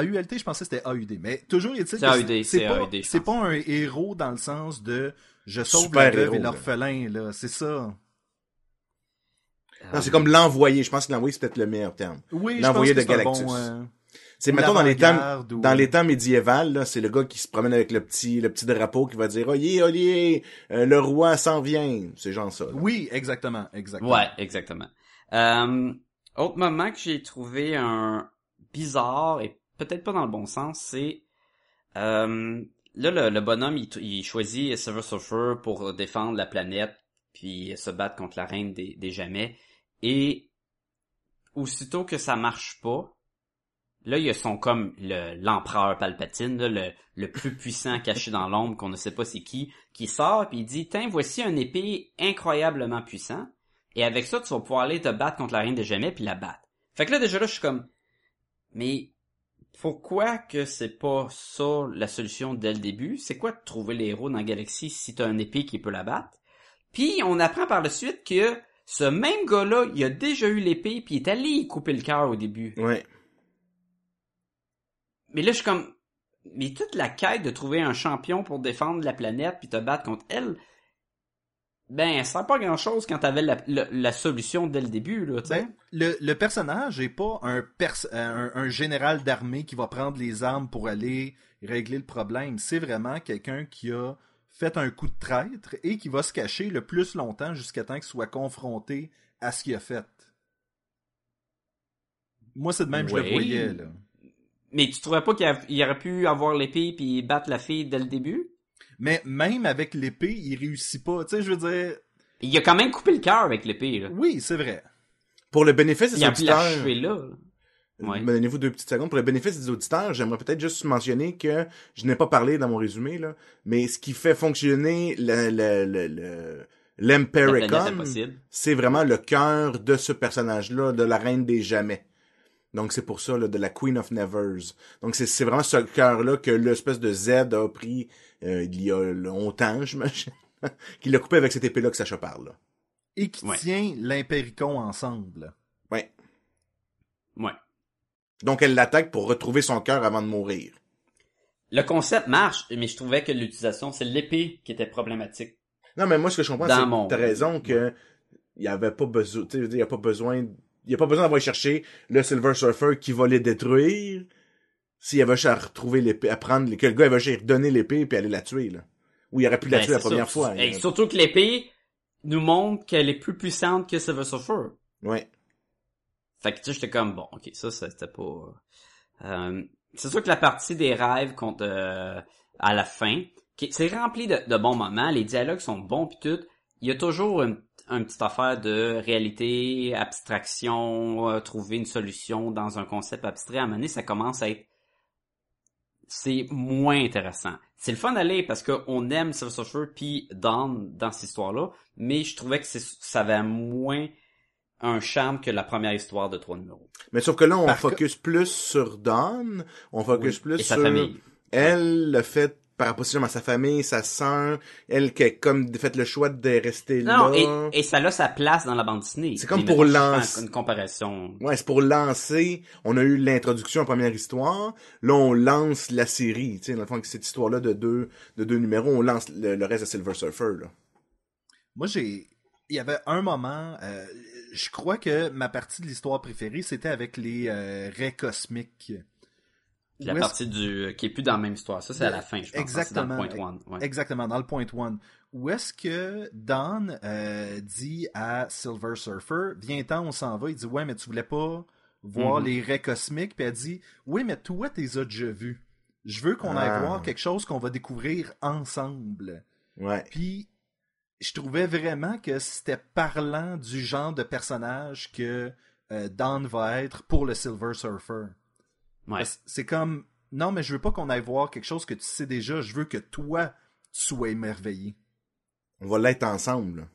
AULT, je pensais que c'était AUD. Mais toujours est-il C'est que AUD, c'est c'est pas, c'est pas un héros dans le sens de je sauve Super la veuve et là. l'orphelin. là. C'est ça. Non, c'est comme l'envoyé. Je pense que l'envoyé, c'est peut-être le meilleur terme. Oui, je L'envoyé de Galactus. bon, euh, C'est, mettons, dans les temps, ou- dans les temps médiévals, là, c'est le gars qui se promène avec le petit, le petit drapeau qui va dire, Oyez, oyez, euh, le roi s'en vient. C'est genre ça, là. Oui, exactement, exactement. Ouais, exactement. Euh, autre moment que j'ai trouvé un bizarre et peut-être pas dans le bon sens, c'est Euh, là, le, le bonhomme, il, il choisit Silver Surfer pour défendre la planète, puis se battre contre la reine des, des jamais. Et aussitôt que ça marche pas, là, il y a son comme le l'empereur Palpatine, là, le, le plus puissant caché dans l'ombre, qu'on ne sait pas c'est qui, qui sort puis il dit Tiens, voici un épée incroyablement puissant, et avec ça, tu vas pouvoir aller te battre contre la reine des jamais puis la battre. Fait que là, déjà là, je suis comme Mais pourquoi que c'est pas ça la solution dès le début? C'est quoi de trouver les héros dans la galaxie si t'as un épée qui peut la battre? Puis on apprend par la suite que ce même gars-là, il a déjà eu l'épée puis il est allé y couper le cœur au début. Ouais. Mais là, je suis comme, mais toute la quête de trouver un champion pour défendre la planète puis te battre contre elle, ben, ça sert pas grand chose quand t'avais la, la, la solution dès le début, là. Ben, le, le personnage est pas un, pers- un, un général d'armée qui va prendre les armes pour aller régler le problème. C'est vraiment quelqu'un qui a fait un coup de traître et qui va se cacher le plus longtemps jusqu'à temps qu'il soit confronté à ce qu'il a fait. Moi, c'est de même que je le voyais, là. Mais tu trouvais pas qu'il aurait pu avoir l'épée puis battre la fille dès le début? Mais même avec l'épée, il réussit pas. Tu sais, je veux dire, Il a quand même coupé le cœur avec l'épée, là. oui, c'est vrai. Pour le bénéfice des Il a auditeurs, là. Ouais. me donnez-vous deux petites secondes. Pour le bénéfice des auditeurs, j'aimerais peut-être juste mentionner que je n'ai pas parlé dans mon résumé, là, mais ce qui fait fonctionner le, le, le, le- La planète l'Empericon, impossible. c'est vraiment le cœur de ce personnage-là, de la reine des jamais. Donc c'est pour ça, là, de la Queen of Nevers. Donc c'est c'est vraiment ce cœur-là que l'espèce de Z a pris euh, il y a longtemps, j'imagine. Qu'il l'a coupé avec cette épée-là que Sacha parle. Là. Et qui Ouais. tient l'Impéricon ensemble. Ouais. Ouais. Donc elle l'attaque pour retrouver son cœur avant de mourir. Le concept marche, mais je trouvais que l'utilisation, c'est l'épée qui était problématique. Non, mais moi, ce que je comprends, c'est mon- que t'as raison que il y avait pas besoin, tu sais, il y a pas besoin, il y a pas besoin d'avoir cherché le Silver Surfer qui va les détruire. S'il avait juste à retrouver l'épée, à prendre, que le gars avait juste à lui redonner l'épée puis aller la tuer, là. Ou il aurait pu la Ben, tuer la première fois. Et surtout que l'épée nous montre qu'elle est plus puissante que Silver Surfer. Ouais. Fait que tu sais, j'étais comme bon, ok, ça, c'était pas. Euh, c'est sûr que la partie des rêves contre euh, à la fin, c'est rempli de, de bons moments, les dialogues sont bons pis tout. Il y a toujours une, une petite affaire de réalité, abstraction, euh, trouver une solution dans un concept abstrait. À un moment donné, ça commence à être c'est moins intéressant. C'est le fun d'aller parce qu'on aime Silver Surfer puis Dawn dans cette histoire-là, mais je trouvais que ça avait moins un charme que la première histoire de trois numéros. Mais sauf que là, on Par focus plus sur Dawn, on focus plus Et sa sur famille. elle, le fait par rapport à sa famille, sa sœur, elle qui a comme fait le choix de rester Non, là. et, et ça a sa place dans la bande dessinée. C'est comme pour lancer- Une comparaison. Ouais, c'est pour lancer. On a eu l'introduction en première histoire. Là, on lance la série. Tu sais, dans le fond, avec cette histoire-là de deux, de deux numéros, on lance le, le reste de Silver Surfer, là. Moi, j'ai. Il y avait un moment. euh, je crois que ma partie de l'histoire préférée, c'était avec les euh, raies cosmiques. La partie du qui est plus dans la même histoire. Ça, c'est à la fin, je pense. Exactement. C'est dans le point one. Ouais. Exactement, dans le point one. Où est-ce que Don euh, dit à Silver Surfer, viens-t'en, on s'en va. Il dit, ouais, mais tu voulais pas voir Mhm. les raies cosmiques. Puis elle dit, oui, mais toi, t'es as déjà vus. Je veux qu'on aille Ah. voir quelque chose qu'on va découvrir ensemble. Ouais. Puis, je trouvais vraiment que c'était parlant du genre de personnage que euh, Don va être pour le Silver Surfer. Ouais. C'est comme, non, mais je veux pas qu'on aille voir quelque chose que tu sais déjà. Je veux que toi, tu sois émerveillé. On va l'être ensemble.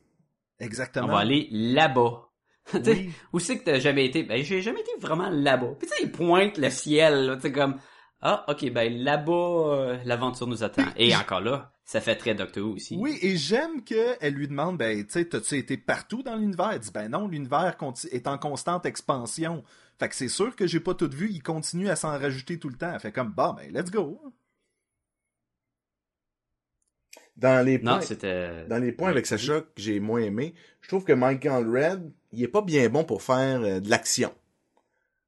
Exactement. On va aller là-bas. Tu sais, Oui. Où c'est que t'as jamais été? Ben, j'ai jamais été vraiment là-bas. Puis tu sais, il pointe le ciel, là, tu sais, comme, ah, ok, ben là-bas, euh, l'aventure nous attend. Et encore là, ça fait très Doctor Who aussi. Oui, et j'aime qu'elle lui demande, ben, tu sais, t'as-tu été partout dans l'univers? Elle dit, ben non, l'univers est en constante expansion. Fait que c'est sûr que j'ai pas tout vu, il continue à s'en rajouter tout le temps. Elle fait comme, bah, ben, let's go. Dans les points, c'était... dans les points Ouais. avec Sacha que j'ai moins aimé, je trouve que Michael Red, il est pas bien bon pour faire euh, de l'action.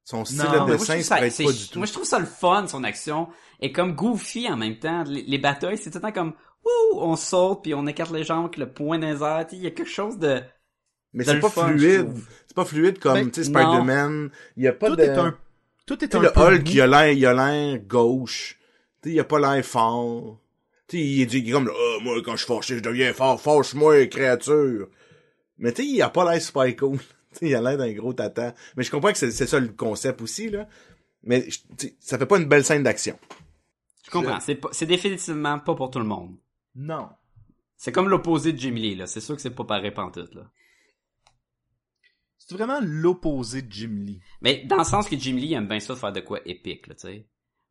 Son style Non, de mais Moi, je dessin ça- c'est- pas du tout. Moi, je trouve ça le fun, son action. Et comme goofy en même temps. Les, les batailles, c'est tout le temps comme, ouh, on saute, puis on écarte les jambes avec le poing dans les airs. Il y a quelque chose de... Mais c'est pas fun, fluide. C'est pas fluide comme, Ben, tu sais. Spider-Man. Il y a pas Tout de... est un, tout est Tu sais, un le peu Hulk, il a l'air, il a l'air gauche. Tu sais, il a pas l'air fort. Tu sais, il est, il est comme, ah, moi, quand je suis fâché, je deviens fort. Fâche-moi, créature. Mais tu sais, il a pas l'air super cool. Tu sais, il a l'air d'un gros tata. Mais je comprends que c'est c'est ça le concept aussi, là. Mais je- tu sais, ça fait pas une belle scène d'action. Je comprends. C'est pas- c'est définitivement pas pour tout le monde. Non. C'est comme l'opposé de Jimmy Lee, là. C'est sûr que c'est pas pareil pantoute, là. C'est vraiment l'opposé de Jim Lee. Mais dans le sens que Jim Lee aime bien ça faire de quoi épique, là, tu sais.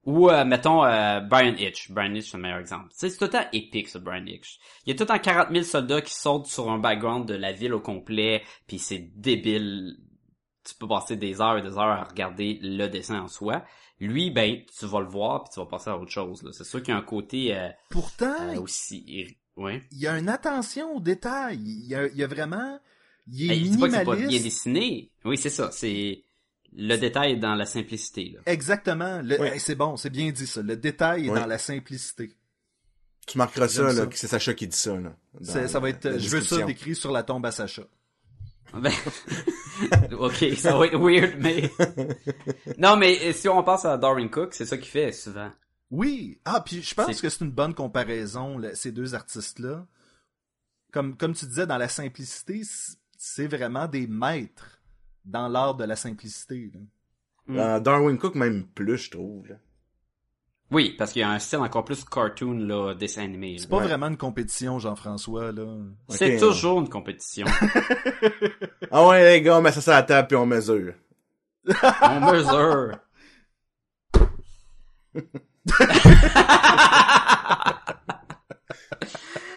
Ou, euh, mettons, euh, Brian Hitch. Brian Hitch, c'est le meilleur exemple. C'est tout le temps épique, ça, Brian Hitch. Il y a tout le temps 40 000 soldats qui sautent sur un background de la ville au complet, puis c'est débile. Tu peux passer des heures et des heures à regarder le dessin en soi. Lui, ben, tu vas le voir, puis tu vas passer à autre chose, là. C'est sûr qu'il y a un côté euh, Pourtant, euh, aussi... Ouais. il y a une attention aux détails. Il y a, il y a vraiment... Il est Hey, je dis pas que c'est pas bien minimaliste. dessiné. Oui, c'est ça. C'est le détail est dans la simplicité. Là. Exactement. Le- Oui. hey, c'est bon, c'est bien dit ça. Le détail est Oui. dans la simplicité. Tu marqueras ça, ça. c'est Sacha qui dit ça, là. dans C'est- ça va être, la je veux ça décrit sur la tombe à Sacha. Ben, ok, ça va être weird, mais non, mais euh, si on passe à Darwin Cook, c'est ça qu'il fait souvent. Oui. Ah, puis je pense C'est- que c'est une bonne comparaison, là, ces deux artistes-là. Comme, comme tu disais, dans la simplicité, c'est vraiment des maîtres dans l'art de la simplicité. là. Dans Darwin Cook, même plus, je trouve, là. Oui, parce qu'il y a un style encore plus cartoon là, dessin animé. là. C'est pas Ouais. vraiment une compétition, Jean-François, là. C'est toujours une compétition. Ah ouais, les gars, on met ça sur la table puis on mesure. on mesure.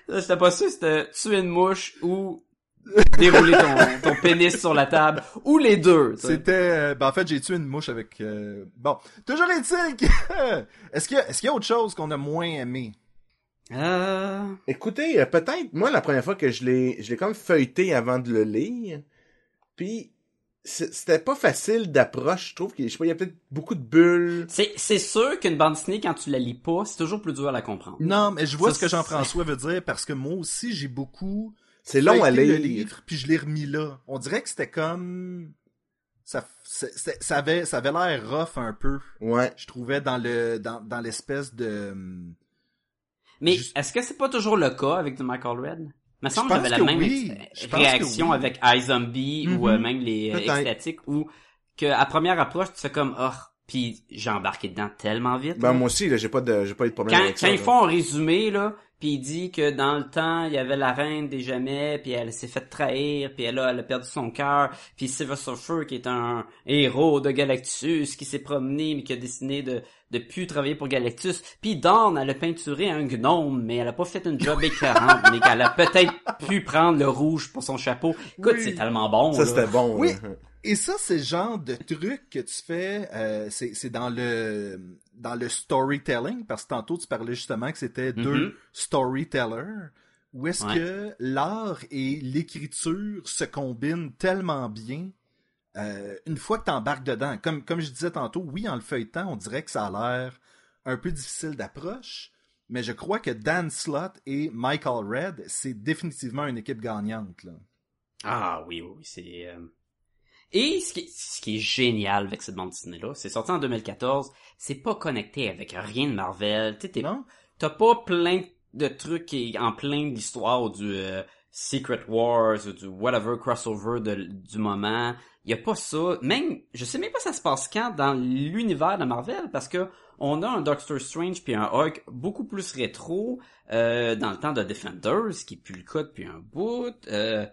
Là, J'étais pas sûr si c'était tuer une mouche ou dérouler ton, ton pénis sur la table, ou les deux. C'était, euh, ben en fait, j'ai tué une mouche avec. euh, Bon, toujours est-il que est-ce qu'il y a, est-ce qu'il y a autre chose qu'on a moins aimé? Euh... Écoutez, peut-être, moi, la première fois que je l'ai, je l'ai comme feuilleté avant de le lire, puis c'est- c'était pas facile d'approche, je trouve. qu'il- Je sais pas, il y a peut-être beaucoup de bulles. C'est, c'est sûr qu'une bande dessinée, quand tu la lis pas, c'est toujours plus dur à la comprendre. Non, mais je vois Ça, ce que Jean-François veut dire parce que moi aussi j'ai beaucoup. C'est long à lire. le livre, puis je l'ai remis là. On dirait que c'était comme ça, c'est- ça avait, ça avait l'air rough un peu. Ouais. Je trouvais dans le, dans, dans l'espèce de. hum, Mais Juste- est-ce que c'est pas toujours le cas avec du Michael Red? Me semble que j'avais la même oui. réaction oui. avec iZombie ou Mhm. euh, même les euh, extatiques où que à première approche tu fais comme oh puis j'ai embarqué dedans tellement vite. Ben, là. moi aussi, là, j'ai pas de, j'ai pas eu de problème quand, avec ça. quand ils là. font un résumé là, puis il dit que dans le temps il y avait la reine des jamais, puis elle s'est fait trahir, puis elle a, elle a perdu son cœur, puis Silver Surfer qui est un héros de Galactus qui s'est promené mais qui a décidé de de plus travailler pour Galactus, puis Dawn elle a peinturé un gnome mais elle a pas fait une job écœurante, mais qu'elle a peut-être pu prendre le rouge pour son chapeau. Écoute, Oui. c'est tellement bon. Ça, là. c'était bon. Oui. Et ça, c'est le genre de truc que tu fais, euh, c'est dans le dans le storytelling, parce que tantôt tu parlais justement que c'était deux storytellers, où est-ce Ouais. que l'art et l'écriture se combinent tellement bien euh, une fois que tu embarques dedans. Comme, comme je disais tantôt, oui, en le feuilletant, on dirait que ça a l'air un peu difficile d'approche, mais je crois que Dan Slott et Michael Red, c'est définitivement une équipe gagnante. Là. Ah oui, oui, oui, c'est... euh, Et ce qui, est, ce qui est génial avec cette bande dessinée-là, c'est sorti en 2014, c'est pas connecté avec rien de Marvel, tu t'as pas plein de trucs qui en plein ou du euh, Secret Wars ou du whatever crossover de- du moment. Y a pas ça. Même, je sais même pas ça se passe quand dans l'univers de Marvel parce que on a un Doctor Strange puis un Hulk beaucoup plus rétro euh, dans le temps de Defenders qui est plus le cas depuis un bout. Euh,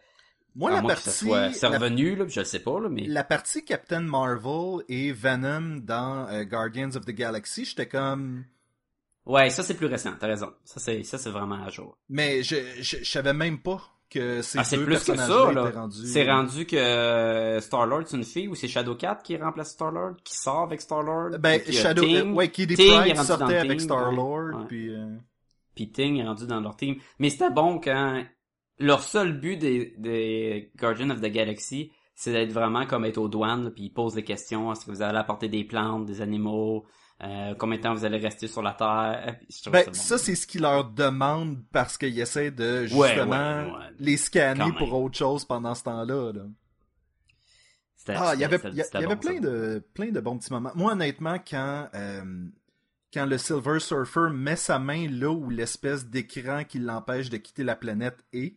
Moi, à la moins que ça partie, soit c'est la- revenu là, je sais pas là, mais La partie Captain Marvel et Venom dans euh, Guardians of the Galaxy, j'étais comme... ouais, ça c'est plus récent. T'as raison. Ça c'est ça c'est vraiment à jour. Mais je, je, je savais même pas que ces Ah, c'est plus que ça, là. C'est rendu que euh, Star-Lord, c'est une fille ou c'est Shadowcat qui remplace Star-Lord, qui sort avec Star-Lord. Ben, Puis, euh, Shadow... Ting, euh, ouais, Kitty Pryde sortait avec Star-Lord, ouais. puis... euh, puis Ting est rendu dans leur team. Mais c'était bon quand leur seul but des, des Guardians of the Galaxy, c'est d'être vraiment comme être aux douanes, puis ils posent des questions. Est-ce que vous allez apporter des plantes, des animaux? Euh, combien de temps vous allez rester sur la Terre? Ben, bon. ça, c'est ce qu'ils leur demandent parce qu'ils essaient de, justement, ouais, ouais. les scanner pour autre chose pendant ce temps-là, là. Ah, il y avait, il y, il avait bon, plein ça. de, plein de bons petits moments. Moi, honnêtement, quand, euh, quand le Silver Surfer met sa main là où l'espèce d'écran qui l'empêche de quitter la planète est.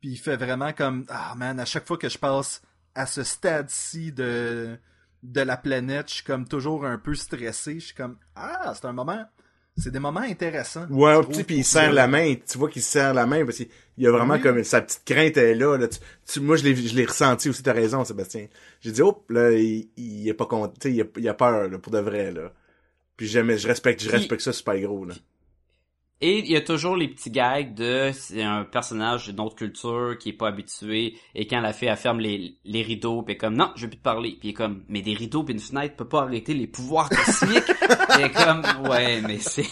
Puis il fait vraiment comme Ah man, à chaque fois que je passe à ce stade-ci de, de la planète, je suis comme toujours un peu stressé. Je suis comme Ah, c'est un moment. C'est des moments intéressants. Ouais, tu puis il serre la main, tu vois qu'il se serre la main parce qu'il y a vraiment Oui. comme sa petite crainte est là. là. Tu- tu- moi, je l'ai, je l'ai ressenti aussi, t'as raison, Sébastien. J'ai dit, oh, là, il, il est pas content, tu sais, il a, il a peur, là, pour de vrai, là. Puis jamais, je respecte, je respecte ça super gros, là. Et il y a toujours les petits gags de c'est un personnage d'une autre culture qui est pas habitué et quand la fille elle ferme les, les rideaux puis comme non je veux plus te parler puis comme mais des rideaux puis une fenêtre peut pas arrêter les pouvoirs cosmiques et comme ouais mais c'est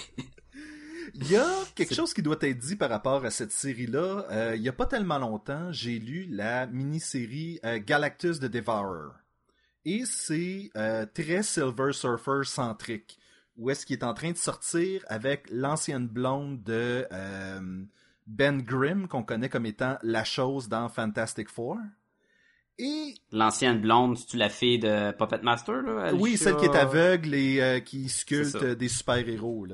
Il y a quelque chose qui doit être dit par rapport à cette série-là. Euh, il y a pas tellement longtemps, j'ai lu la mini-série euh, Galactus the Devourer. Et c'est euh, très Silver Surfer centrique. Où est-ce qu'il est en train de sortir avec l'ancienne blonde de euh, Ben Grimm, qu'on connaît comme étant la chose dans Fantastic Four. Et l'ancienne blonde tu la fille de Puppet Master là oui, Alicia- celle qui est aveugle et euh, qui sculpte des super-héros.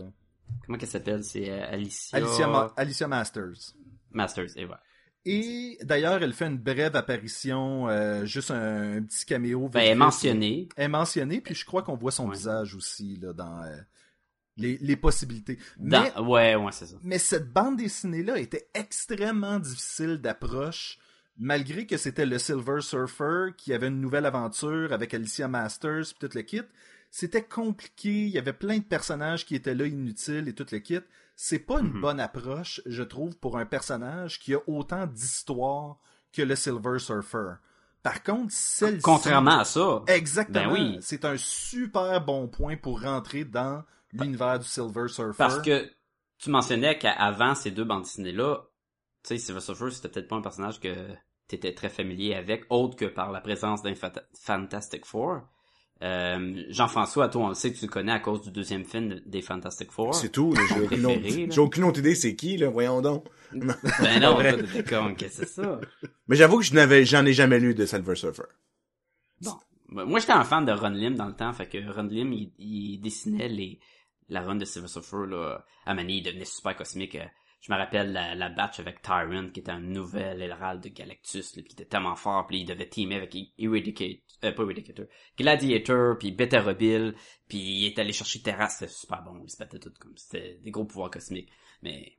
comment qu'elle s'appelle? C'est euh, Alicia, Alicia, Ma- Alicia Masters. Masters et voilà Et d'ailleurs, elle fait une brève apparition, euh, juste un, un petit caméo. ben, elle est mentionnée Elle est mentionnée, puis je crois qu'on voit son Ouais. visage aussi là, dans euh, les, les possibilités. dans Mais, ouais ouais c'est ça mais cette bande dessinée-là était extrêmement difficile d'approche, malgré que c'était le Silver Surfer qui avait une nouvelle aventure avec Alicia Masters puis tout le kit. C'était compliqué, il y avait plein de personnages qui étaient là inutiles et tout le kit. C'est pas une Mhm. bonne approche, je trouve, pour un personnage qui a autant d'histoire que le Silver Surfer. Par contre, celle-ci... contrairement à ça Exactement. Ben oui. C'est un super bon point pour rentrer dans l'univers du Silver Surfer. Parce que tu mentionnais qu'avant ces deux bandes dessinées-là, tu sais, Silver Surfer, c'était peut-être pas un personnage que t'étais très familier avec, autre que par la présence d'un Fantastic Four. Euh, Jean-François, toi, on le sait que tu le connais à cause du deuxième film de- des Fantastic Four. C'est tout. J'ai aucune, autre- là. j'ai aucune autre idée c'est qui, là. Voyons donc. Ben non, comme, qu'est-ce que c'est ça? Mais j'avoue que je n'avais, j'en ai jamais lu de Silver Surfer. Bon. Ben, Moi, j'étais un fan de Ron Lim dans le temps, fait que Ron Lim, il, il dessinait les, la run de Silver Surfer, là. À Mani, il devenait super cosmique. euh, Je me rappelle la, la batch avec Tyrant, qui était un nouvel hérald de Galactus, là, qui était tellement fort, puis il devait teamer avec E- Eradicator, euh, pas Eradicator, Gladiator, puis Beta Rebill, puis il est allé chercher Terrace, c'était super bon, il se battait tout comme, c'était des gros pouvoirs cosmiques. Mais,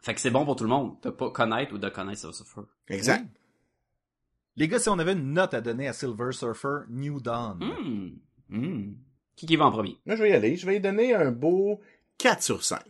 fait que c'est bon pour tout le monde, de pas connaître ou de connaître Silver Surfer. Exact. Les gars, si on avait une note à donner à Silver Surfer New Dawn. Hmm. Qui qui va en premier? Moi, je vais y aller. Je vais y donner un beau 4 sur 5.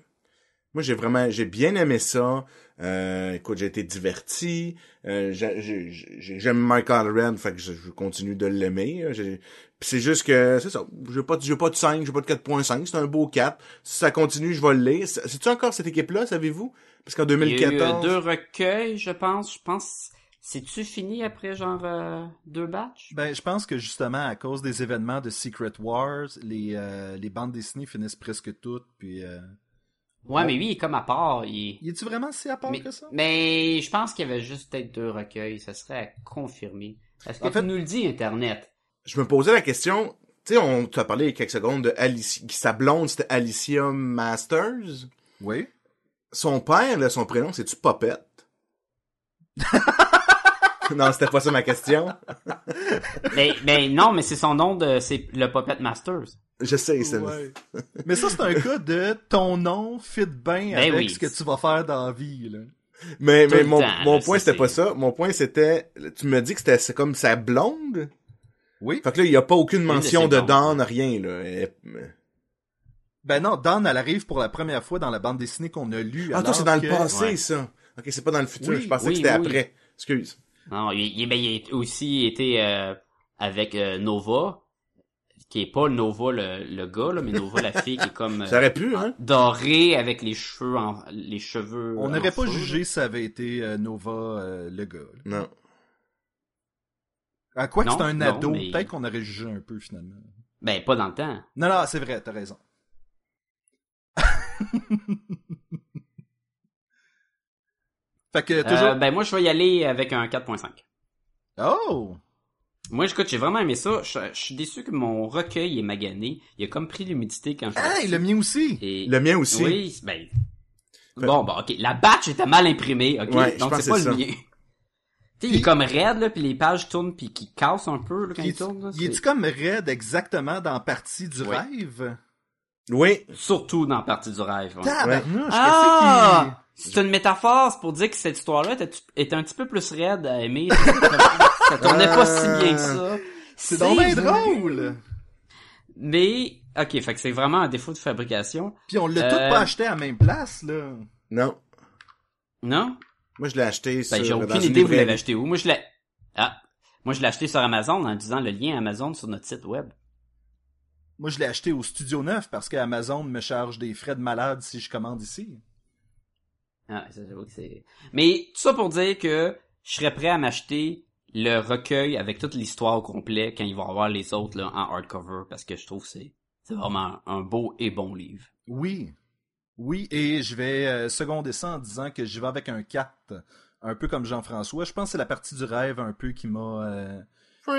Moi, j'ai vraiment, j'ai bien aimé ça. Euh, écoute, j'ai été diverti. Euh, j'ai- j'ai- j'ai- j'aime Michael Red, fait que je, je continue de l'aimer. J'ai- Puis c'est juste que, c'est ça. J'ai pas, pas de 5, j'ai pas de 4.5. C'est un beau 4. Si ça continue, je vais le lire. C'est- C'est-tu encore cette équipe-là, savez-vous? Parce qu'en Il y a eu euh, 2014... deux recueils, je pense. Je pense. C'est-tu fini après genre euh, deux batchs? ben, je pense que justement, à cause des événements de Secret Wars, les, euh, les bandes dessinées finissent presque toutes, puis... Ouais, mais lui, il est comme à part. Il... Y est-tu vraiment si à part Mais, que ça? mais je pense qu'il y avait juste peut-être deux recueils. Ça serait à confirmer. Est-ce que En fait- tu nous le dis, Internet? je me posais la question, tu sais, on t'a parlé il y a quelques secondes de Alicia, sa blonde, c'était Alicia Masters. Oui. Son père, là, son prénom, c'est-tu Popette? non, c'était pas ça ma question. mais, mais non, mais c'est son nom de... C'est le Puppet Masters. Je sais, c'est... Ouais. Mais ça, c'est un cas de ton nom fit bien Ben avec oui. ce que tu vas faire dans la vie, là. Mais, Tout mais mon, temps, mon là, point, ça, c'était pas ça. Mon point, c'était... Tu me dis que c'était c'est comme sa blonde? Oui. Fait que là, il y a pas aucune de mention de blondes. Dawn, rien, là. Elle- Ben non, Dawn, elle arrive pour la première fois dans la bande dessinée qu'on a lue. Ah, toi, c'est dans le passé, Ouais. ça. Ok, c'est pas dans le futur. Oui, je pensais oui, que c'était oui, après. Excuse. Non, il, il, ben, il a aussi été euh, avec euh, Nova, qui est pas Nova le, le gars, là, mais Nova la fille qui est comme... euh, Ça aurait pu, hein? doré avec les cheveux en les cheveux On en n'aurait pas feu, jugé si ça avait été euh, Nova euh, le gars. là. Non. À quoi que c'est un non, ado, mais- peut-être qu'on aurait jugé un peu finalement. ben pas dans le temps Non, non, c'est vrai, t'as raison. fait que toujours. Euh, ben moi je vais y aller avec un 4.5 Oh! Moi, écoute, j'ai vraiment aimé ça. Je, je suis déçu que mon recueil est magané. Il a comme pris l'humidité quand je Ah, l'ai le mien aussi! Et... Le mien aussi. Oui, ben... Bon, bon, ok. La batch était mal imprimée, ok? Ouais, Donc c'est pas le ça. mien. Tu sais, il est comme raide, là, puis les pages tournent, puis qui cassent un peu, là, quand Il ils tournent. là, il est-tu c'est- comme raide exactement dans partie du Oui. rêve? Oui. Surtout dans la partie du rêve. ouais. Tabarnouche, Ah! C'est une métaphore, c'est pour dire que cette histoire-là était, était un petit peu plus raide à aimer. ça tournait pas si bien que ça. C'est donc bien drôle! Mais, ok, fait que c'est vraiment un défaut de fabrication. Puis on l'a Euh, tout pas acheté à la même place, là. Non. Non? Moi, je l'ai acheté sur, Ben, j'ai dans aucune une idée vous l'avez acheté où. Moi, je l'ai, ah. Moi, je l'ai acheté sur Amazon en disant le lien Amazon sur notre site web. Moi, je l'ai acheté au Studio 9 parce qu'Amazon me charge des frais de malade si je commande ici. Ah, ça, j'avoue que c'est... Mais, tout ça pour dire que je serais prêt à m'acheter le recueil avec toute l'histoire au complet quand il va avoir les autres, là, en hardcover, parce que je trouve que c'est, c'est vraiment un beau et bon livre. Oui. Oui, et je vais euh, seconder ça en disant que j'y vais avec un 4, un peu comme Jean-François. Je pense que c'est la partie du rêve un peu qui m'a... euh,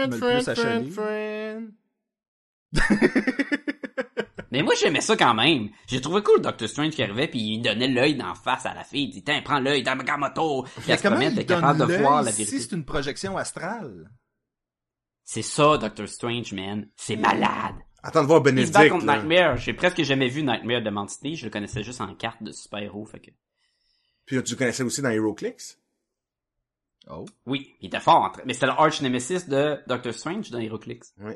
le friend, plus friend. Mais moi, j'aimais ça quand même. J'ai trouvé cool Doctor Strange qui arrivait puis il donnait l'œil d'en face à la fille. Il dit, tiens, prends l'œil dans ma moto. Puis elle se comment promène, il capable de l'œil voir la si vérité. c'est une projection astrale? C'est ça, Doctor Strange, man. C'est malade. Attends de voir Il se bat Benedict. contre là. Nightmare. J'ai presque jamais vu Nightmare de Mantiné. Je le connaissais juste en carte de super-héros, fait que... Puis tu le connaissais aussi dans HeroClix? Oh. Oui, il était fort. Mais c'était le arch nemesis de Doctor Strange dans HeroClix. Oui.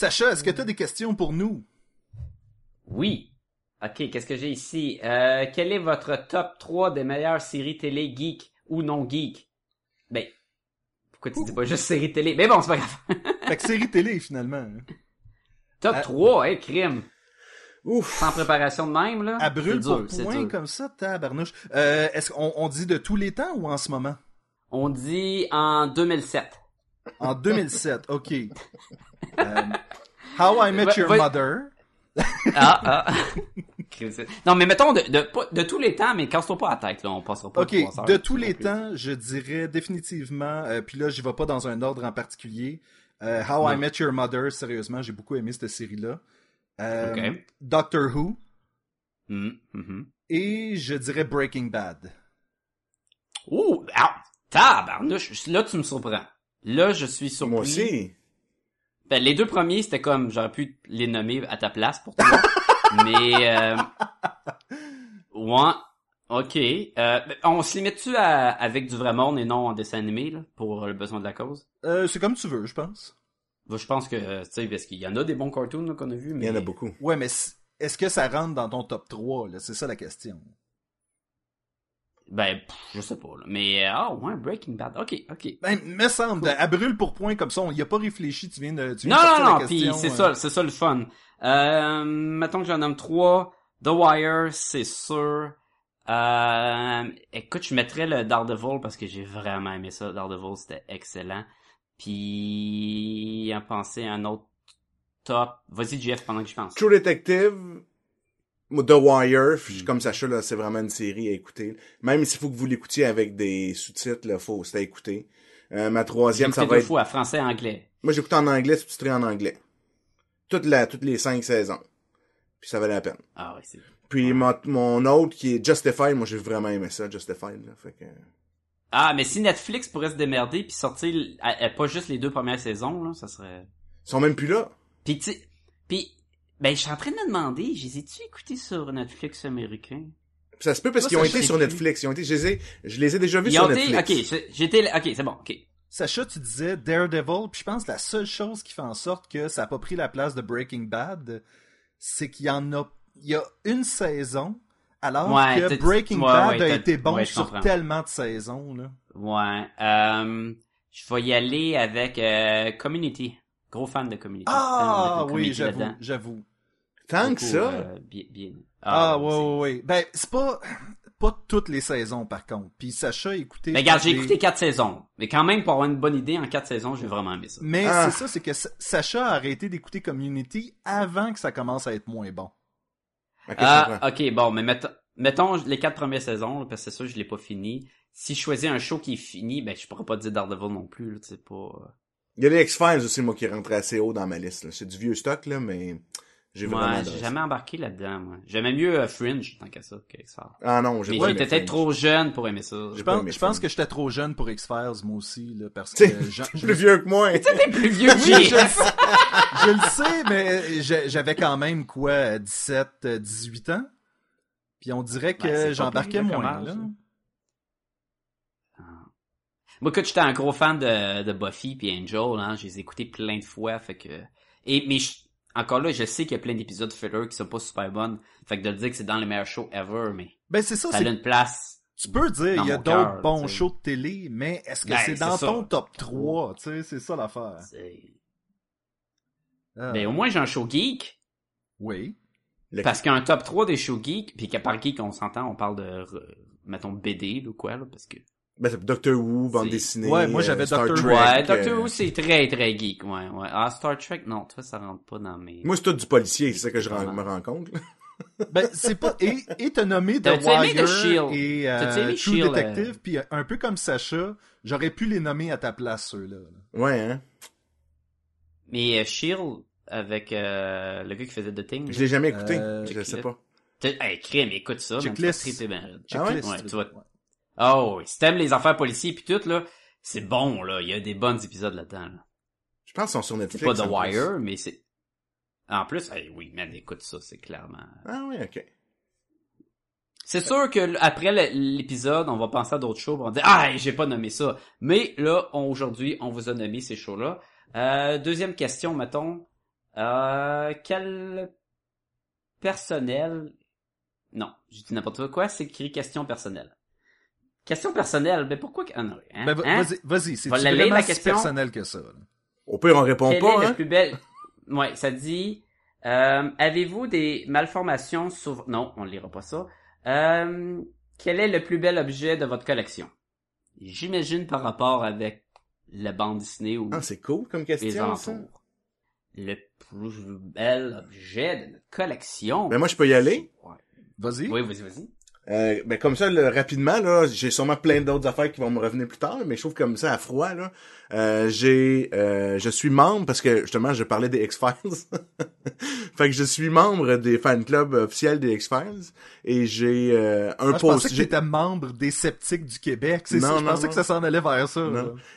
Sacha, est-ce que tu as des questions pour nous? Oui. Ok, qu'est-ce que j'ai ici? Euh, quel est votre top 3 des meilleures séries télé geek ou non geek? Ben, pourquoi tu dis pas juste séries télé? Mais bon, c'est pas grave. Fait que série télé, finalement. hein. top Euh, 3, hein, crime. Ouf. Sans préparation de même, là. À brûle pour point, comme ça, tabarnouche. Euh, est-ce qu'on on dit de tous les temps ou en ce moment? On dit en 2007. En 2007, ok. Euh, How I Met Your Mother. Ah, ah. Non, mais mettons de, de, de tous les temps, mais casse-toi pas la tête, là. On passera pas Ok, heures de tous les plus. temps, je dirais définitivement, euh, puis là, j'y vais pas dans un ordre en particulier. Euh, How I. Met Your Mother, sérieusement, j'ai beaucoup aimé cette série-là. Euh, Ok. Doctor Who. Mhm, mhm. Et je dirais Breaking Bad. Ouh, ah, tabarnouche, là tu me surprends. Là, je suis surpris. Moi aussi. Ben, les deux premiers, c'était comme, j'aurais pu les nommer à ta place pour toi. mais, euh, ouais, ok. Euh, ben, on se limite-tu à- avec du vrai monde et non en dessin animé, là, pour le besoin de la cause? Euh, c'est comme tu veux, je pense. Ben, je pense que, euh, tu sais, parce qu'il y en a des bons cartoons là, qu'on a vus, mais... Il y en a beaucoup. Ouais, mais est-ce que ça rentre dans ton top 3, là? C'est ça la question. Ben, pff, je sais pas, là. Mais, euh, ah, ouais, Breaking Bad. Ok, ok. Ben, me semble, à brûle pour point comme ça, on y a pas réfléchi, tu viens de, tu viens Non, de non, non, question. c'est euh. ça, c'est ça le fun. Euh, mettons que j'en nomme trois. The Wire, c'est sûr. Euh, écoute, je mettrais le Daredevil parce que j'ai vraiment aimé ça. Daredevil, c'était excellent. Puis, en penser à un autre top. Vas-y, Jeff, pendant que je pense. True Detective, The Wire, Hmm. comme Sacha, là, c'est vraiment une série à écouter. Même s'il faut que vous l'écoutiez avec des sous-titres, là, faut, c'est à écouter. Euh, ma troisième, ça va deux être... fois, français, anglais. Moi, j'écoute en anglais, sous-titré en anglais. Toute la, toutes les cinq saisons. Puis ça valait la peine. Ah ouais, c'est... Puis mon, mon autre qui est Justified, moi j'ai vraiment aimé ça, Justified. Là, fait que... Ah, mais si Netflix pourrait se démerder puis sortir pas juste les deux premières saisons, là, ça serait... Ils sont même plus là. Puis tu puis ben je suis en train de me demander, je les ai-tu écoutés sur Netflix américain? Ça se peut parce qu'ils ont été sur plus. Netflix. Ils ont été, je les ai, je les ai déjà vus Ils sur ont été Netflix. OK, j'étais OK, c'est bon, OK. Sacha, tu disais Daredevil, puis je pense que la seule chose qui fait en sorte que ça a pas pris la place de Breaking Bad, c'est qu'il y en a, il y a une saison, alors Ouais, que Breaking ouais, Bad ouais, a été bon sur comprends. tellement de saisons, là. Ouais, euh je vais y aller avec euh, Community. Gros fan de Community. Ah, oui, j'avoue, j'avoue. Tant que ça. euh, bien, bien. Ah, ouais, ouais, ouais, ouais. Ben, c'est pas, pas toutes les saisons, par contre. Puis Sacha a écouté... Mais regarde, j'ai les- écouté quatre saisons. Mais quand même, pour avoir une bonne idée, en quatre saisons, j'ai vraiment aimé ça. Mais Ah. c'est ça, c'est que Sa- Sacha a arrêté d'écouter Community avant que ça commence à être moins bon. Ok, Ah, ok, bon, mais mettons, mettons les quatre premières saisons, parce que c'est sûr je l'ai pas fini. Si je choisis un show qui est fini, ben je pourrais pas dire Daredevil non plus, tu sais pas. Il y a les X-Files aussi, moi, qui rentrent assez haut dans ma liste. C'est du vieux stock, là, mais j'ai Ouais, j'ai jamais embarqué là-dedans, moi. J'aimais mieux euh, Fringe tant qu'à ça que X-Files. Ah non, j'ai Mais pas j'étais aimé peut-être trop jeune pour aimer ça. Je pense, je pense que j'étais trop jeune pour X-Files, moi aussi, là, parce que Jean- je, Plus vieux que moi. T'es plus vieux que j'ai. je le sais, je le sais, mais j'ai- j'avais quand même, quoi, 17, euh, 18 ans? Puis on dirait que pas j'embarquais moins, là. âge, Moi, écoute, j'étais un gros fan de, de Buffy puis Angel, hein. Je les ai écoutés plein de fois, fait que... Et, mais je- encore là, je sais qu'il y a plein d'épisodes filler qui sont pas super bonnes. Fait que de le dire que c'est dans les meilleurs shows ever, mais Ben, c'est ça, ça a c'est une place. Tu peux dire, il y a d'autres bons shows de télé, mais est-ce que Ben, c'est dans ça. ton top 3? Tu sais, c'est ça l'affaire. C'est- Ah, Ben, au moins, j'ai un show geek. Oui. Le- Parce qu'un top 3 des shows geeks, puis qu'à part geek, on s'entend, on parle de, mettons, BD ou quoi, là, parce que... Ben, c'est Doctor Who, bande dessinée. Ouais, moi, j'avais euh, Doctor Trek, Ouais, euh, Doctor Who, c'est très, très geek, ouais, ouais. Ah, Star Trek, non, toi, ça rentre pas dans mes... Moi, c'est tout du policier, c'est ça que je me rends compte. Ben, c'est pas, et, et t'as nommé The Wire et euh, aimé True Shield, Detective, euh? puis un peu comme Sacha, j'aurais pu les nommer à ta place, ceux-là. là. Ouais, hein. Mais euh, Shield, avec euh, le gars qui faisait The Thing... Je l'ai jamais écouté. Euh, je le sais pas. T'as- Hey, crème, écoute ça, triper ben. Ah ouais? Ouais, tu vas... Oh. Si t'aimes les affaires policiers pis tout, là, c'est bon, là. Il y a des bons épisodes là-dedans, là. Je pense qu'ils sont sur C'est Netflix. pas The plus. Wire, mais c'est... En plus, hey, oui, man, écoute ça, c'est clairement... Ah oui, ok. C'est sûr que après l'épisode, on va penser à d'autres shows, on va dire ah j'ai pas nommé ça. Mais là, aujourd'hui, on vous a nommé ces shows-là. Euh, deuxième question, mettons, euh, quel personnel Non, j'ai dit n'importe quoi. C'est écrit question personnelle. Question personnelle, mais pourquoi que- ah non, hein, Ben, hein? vas-y, vas-y, c'est vraiment la question? personnel que ça. là. Au pire, on répond Quel pas, est hein. le plus bel Ouais, ça dit euh, avez-vous des malformations sur Non, on ne lira pas ça. Euh, quel est le plus bel objet de votre collection? J'imagine par rapport avec la bande dessinée ou Ah, c'est cool comme question, ça. entours. Le plus bel objet de notre collection? Ben, moi, je peux y aller. Ouais. Vas-y. Oui, vas-y, vas-y. Euh, ben comme ça, là, rapidement, là, j'ai sûrement plein d'autres affaires qui vont me revenir plus tard, mais je trouve comme ça à froid, là. Euh, j'ai, euh, je suis membre parce que justement, je parlais des X-Files. fait que je suis membre des fan clubs officiels des X-Files et j'ai euh, un Moi, je pensais post. que t'étais membre des sceptiques du Québec. C'est Non, ça, je non, pensais non. que ça s'en allait vers ça.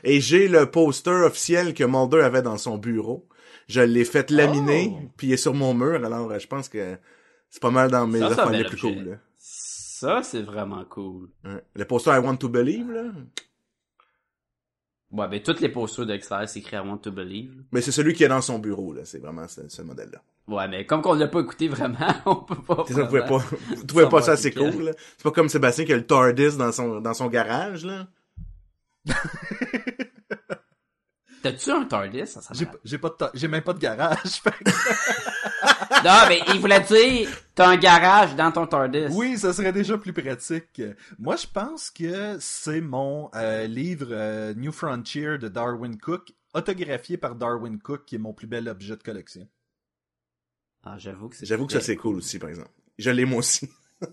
Et j'ai le poster officiel que Mulder avait dans son bureau. Je l'ai fait laminer, Oh! puis il est sur mon mur. Alors, euh, je pense que c'est pas mal dans mes Ça, affaires les plus cool. là. Ça, c'est vraiment cool. Ouais. Le poster I Want to Believe, là. Ouais, ben, toutes les postures de X-Files, c'est écrit I Want to Believe. Mais c'est celui qui est dans son bureau, là. C'est vraiment ce, ce modèle-là. Ouais, mais comme qu'on l'a pas écouté vraiment, on peut pas. C'est ça, vous pouvez pas, vous trouvez pas ça assez cool, là. C'est pas comme Sébastien qui a le TARDIS dans son, dans son garage, là. T'as-tu un TARDIS? Ça, ça J'ai pas- j'ai pas de ta- j'ai même pas de garage. Non, mais il voulait dire, t'as un garage dans ton TARDIS. oui, ça serait déjà plus pratique. Moi, je pense que c'est mon euh, livre euh, New Frontier de Darwin Cook, autographié par Darwin Cook, qui est mon plus bel objet de collection. Ah, j'avoue que c'est... J'avoue que ça c'est cool aussi, par exemple. Je l'ai moi aussi.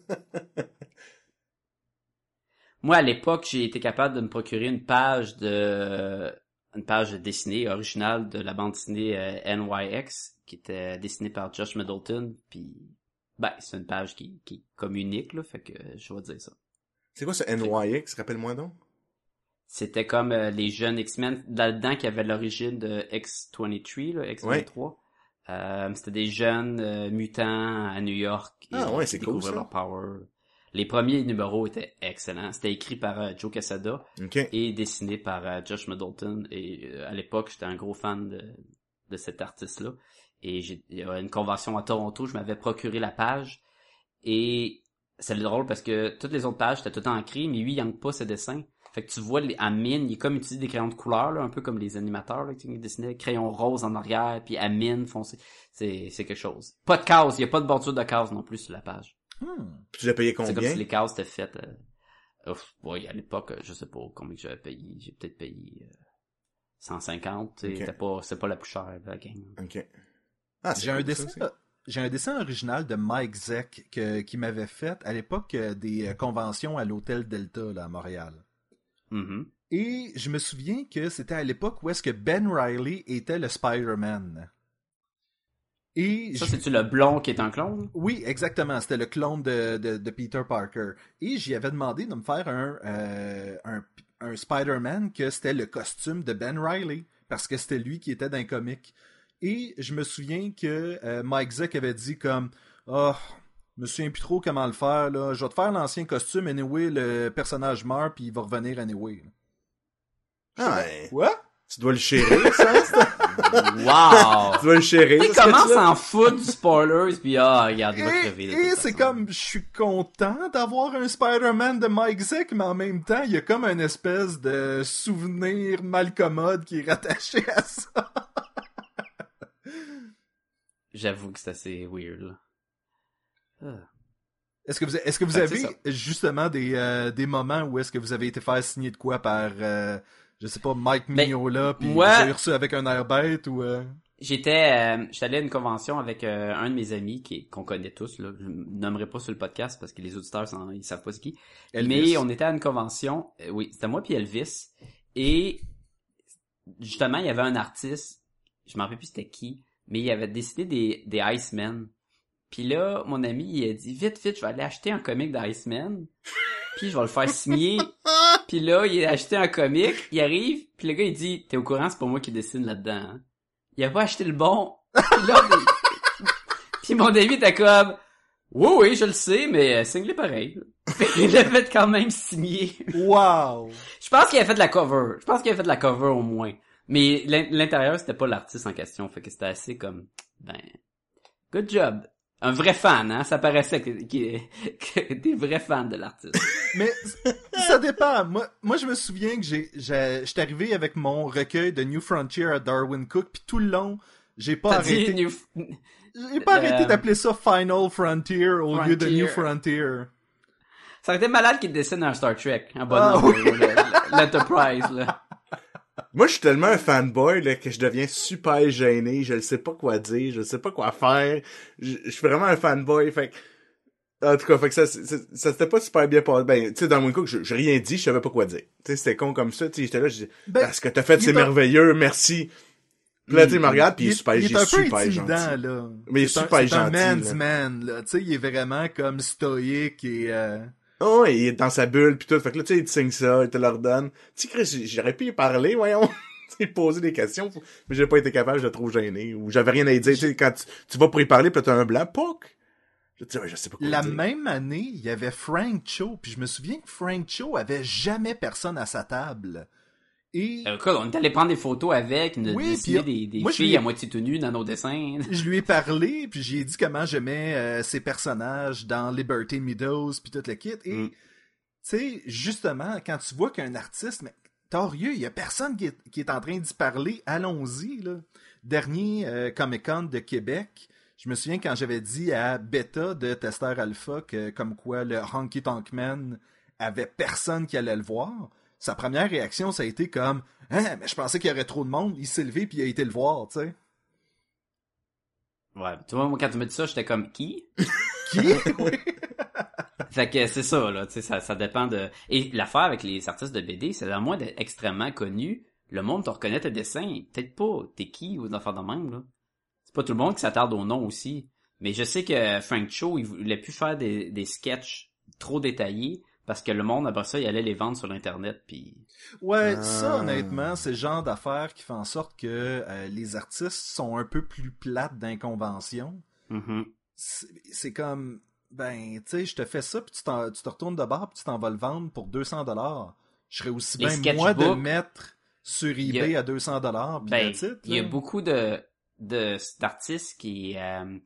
Moi, à l'époque, j'ai été capable de me procurer une page de... Une page dessinée originale de la bande dessinée euh, NYX, qui était dessinée par Josh Middleton, puis... Ben, c'est une page qui, qui est comme unique, là, fait que je vais dire ça. C'est quoi ce NYX? Rappelle-moi donc. C'était comme euh, les jeunes X-Men là-dedans qui avaient l'origine de X-23, là, X-23. Euh, c'était des jeunes mutants à New York. et Ah ouais, c'est cool, ça. leur power. Les premiers numéros étaient excellents. C'était écrit par euh, Joe Quesada OK. et dessiné par euh, Josh Middleton. Et euh, à l'époque, j'étais un gros fan de, de cet artiste-là. Et j'ai il y a une convention à Toronto, je m'avais procuré la page. Et c'est drôle parce que toutes les autres pages, c'était tout en écrit, mais lui, il yank pas ses dessins. Fait que tu vois, les- à mine, il est comme utilisé des crayons de couleur, là, un peu comme les animateurs, là, qui dessinaient crayon rose en arrière, puis à mine foncé. C'est, c'est quelque chose. Pas de case, il y a pas de bordure de case non plus sur la page. Hmm. Tu l'as payé C'est comme combien? si les cases étaient faites. Euh... Ouf, ouais, à l'époque, euh, je sais pas combien que j'avais payé. J'ai peut-être payé euh, 150. tu sais, Ok. C'était pas, c'est pas la plus chère de la game. OK. Ah, J'ai un dessin. aussi. là. j'ai un dessin original de Mike Zeck que, qui m'avait fait à l'époque euh, des euh, conventions à l'hôtel Delta là, à Montréal. Mhm. Et je me souviens que c'était à l'époque où est-ce que Ben Riley était le Spider-Man. Et Ça, c'est-tu le blond qui est un clone? oui, exactement. C'était le clone de, de, de Peter Parker. Et j'y avais demandé de me faire un, euh, un, un Spider-Man que c'était le costume de Ben Riley. Parce que c'était lui qui était dans un comic. Et je me souviens que euh, Mike Zeck avait dit comme Oh, je me souviens plus trop comment le faire. Là. Je vais te faire l'ancien costume. Anyway, le personnage meurt puis il va revenir anyway. Ah, ouais. Quoi? Tu dois le chérir, ça? ça? Wow! tu dois le chérir, Il ce commence à en foutre du spoilers, puis ah, regarde, il va crever. de Et, c'est comme, je suis content d'avoir un Spider-Man de Mike Zeck, mais en même temps, il y a comme une espèce de souvenir malcommode qui est rattaché à ça. J'avoue que c'est assez weird, là. Ah. Est-ce que vous, est-ce que vous que avez justement des, euh, des moments où est-ce que vous avez été faire signer de quoi par, euh, je sais pas, Mike Ben, Mignola, puis moi- avez reçu avec un air bête ou... euh, J'étais, euh, j'étais allé à une convention avec euh, un de mes amis qui qu'on connaît tous là. Je ne nommerai pas sur le podcast parce que les auditeurs ils savent pas c'est qui. Elvis? Mais on était à une convention, euh, oui, c'était moi puis Elvis et justement il y avait un artiste, je m'en rappelle plus c'était qui, mais il avait décidé des des Iceman. Puis là, mon ami il a dit vite vite, je vais aller acheter un comic d'Iceman. Puis je vais le faire signer. puis là, il a acheté un comic, il arrive, puis le gars il dit "T'es au courant, c'est pas moi qui dessine là-dedans." hein? Il a pas acheté le bon. Puis là, puis mon ami était comme "Oui oui, je le sais, mais euh, signe-le pareil." Qu'il l'a fait quand même signer. Wow! Je pense qu'il a fait de la cover. Je pense qu'il a fait de la cover au moins. Mais l'in- l'intérieur, c'était pas l'artiste en question. Fait que c'était assez comme, ben, good job. Un vrai fan, hein? Ça paraissait que, que, que des vrais fans de l'artiste. Mais ça dépend. Moi, moi, je me souviens que j'ai, j'ai, j'étais arrivé avec mon recueil de New Frontier à Darwin Cook, puis tout le long, j'ai pas arrêté. New- J'ai pas Euh, arrêté d'appeler ça Final Frontier au lieu de. New Frontier. Ça aurait été malade qu'il dessine un Star Trek. Un Ah, bonhomme. oui. L'Enterprise, là. Moi, je suis tellement un fanboy là, que je deviens super gêné. Je ne sais pas quoi dire, je ne sais pas quoi faire. Je, je suis vraiment un fanboy. Fait en tout cas, fait que ça, ça, ça s'était pas super bien passé. Ben, tu sais, dans mon coup, j'ai rien dit, je savais pas quoi dire. Tu sais, c'était con comme ça. Tu sais, j'étais là, je dis, Ben, ce que t'as fait, c'est merveilleux, merci. Puis là, tu me regarde, puis il est super, il il est un peu super intimidant, gentil. là. Mais il est super C'est un gentil, man's man, là. Tu sais, il est vraiment comme stoïque et... euh, Oh, il est dans sa bulle pis tout. Fait que là, tu sais, il te signe ça, il te le redonne. Tu sais, j'aurais pu y parler, voyons. Tu poser des questions, mais j'ai pas été capable, je trouve gêné. Ou j'avais rien à y dire. Tu sais, quand tu, tu vas pour y parler, pis t'as un blanc, poc! Je dis, ouais, je sais pas quoi La dire. même année, il y avait Frank Cho, puis je me souviens que Frank Cho avait jamais personne à sa table. Et Euh, quoi, on est allé prendre des photos avec, nous Oui, dessiner puis, des, des moi, je filles lui ai- à moitié tout nues dans nos dessins. je lui ai parlé, puis j'ai dit comment j'aimais euh, ses personnages dans Liberty Meadows, puis tout le kit. Et, Mm. tu sais, justement, quand tu vois qu'un artiste, mais torieux, il y a personne qui est, qui est en train d'y parler, allons-y, là. Dernier euh, Comic-Con de Québec, je me souviens quand j'avais dit à Beta de Tester Alpha que, comme quoi, le Honky Tonk Man avait personne qui allait le voir. Sa première réaction, ça a été comme Hein, mais je pensais qu'il y aurait trop de monde. Il s'est levé puis il a été le voir, tu sais. Ouais, tu vois, moi, quand tu me dis ça, j'étais comme, qui? Qui? Oui. Fait que c'est ça, là, tu sais, ça, ça dépend de... Et l'affaire avec les artistes de BD, c'est à moins d'être extrêmement connu, le monde te reconnaît tes dessins, peut-être pas t'es qui ou d'affaires de même, là. C'est pas tout le monde qui s'attarde au nom aussi. Mais je sais que Frank Cho, il voulait plus faire des, des sketchs trop détaillés, parce que le monde, après ça, il allait les vendre sur l'internet, puis... Ouais, Ah. ça, honnêtement, c'est le genre d'affaires qui fait en sorte que euh, les artistes sont un peu plus plates d'inconvention. Mhm. C'est c'est comme, ben, tu sais, je te fais ça, puis tu, t'en- tu te retournes de bord, puis tu t'en vas le vendre pour 200 dollars. Je serais aussi Les bien, moi, de mettre sur eBay a- à 200 dollars, puis Ben, il y a là. beaucoup de de d'artistes qui euh,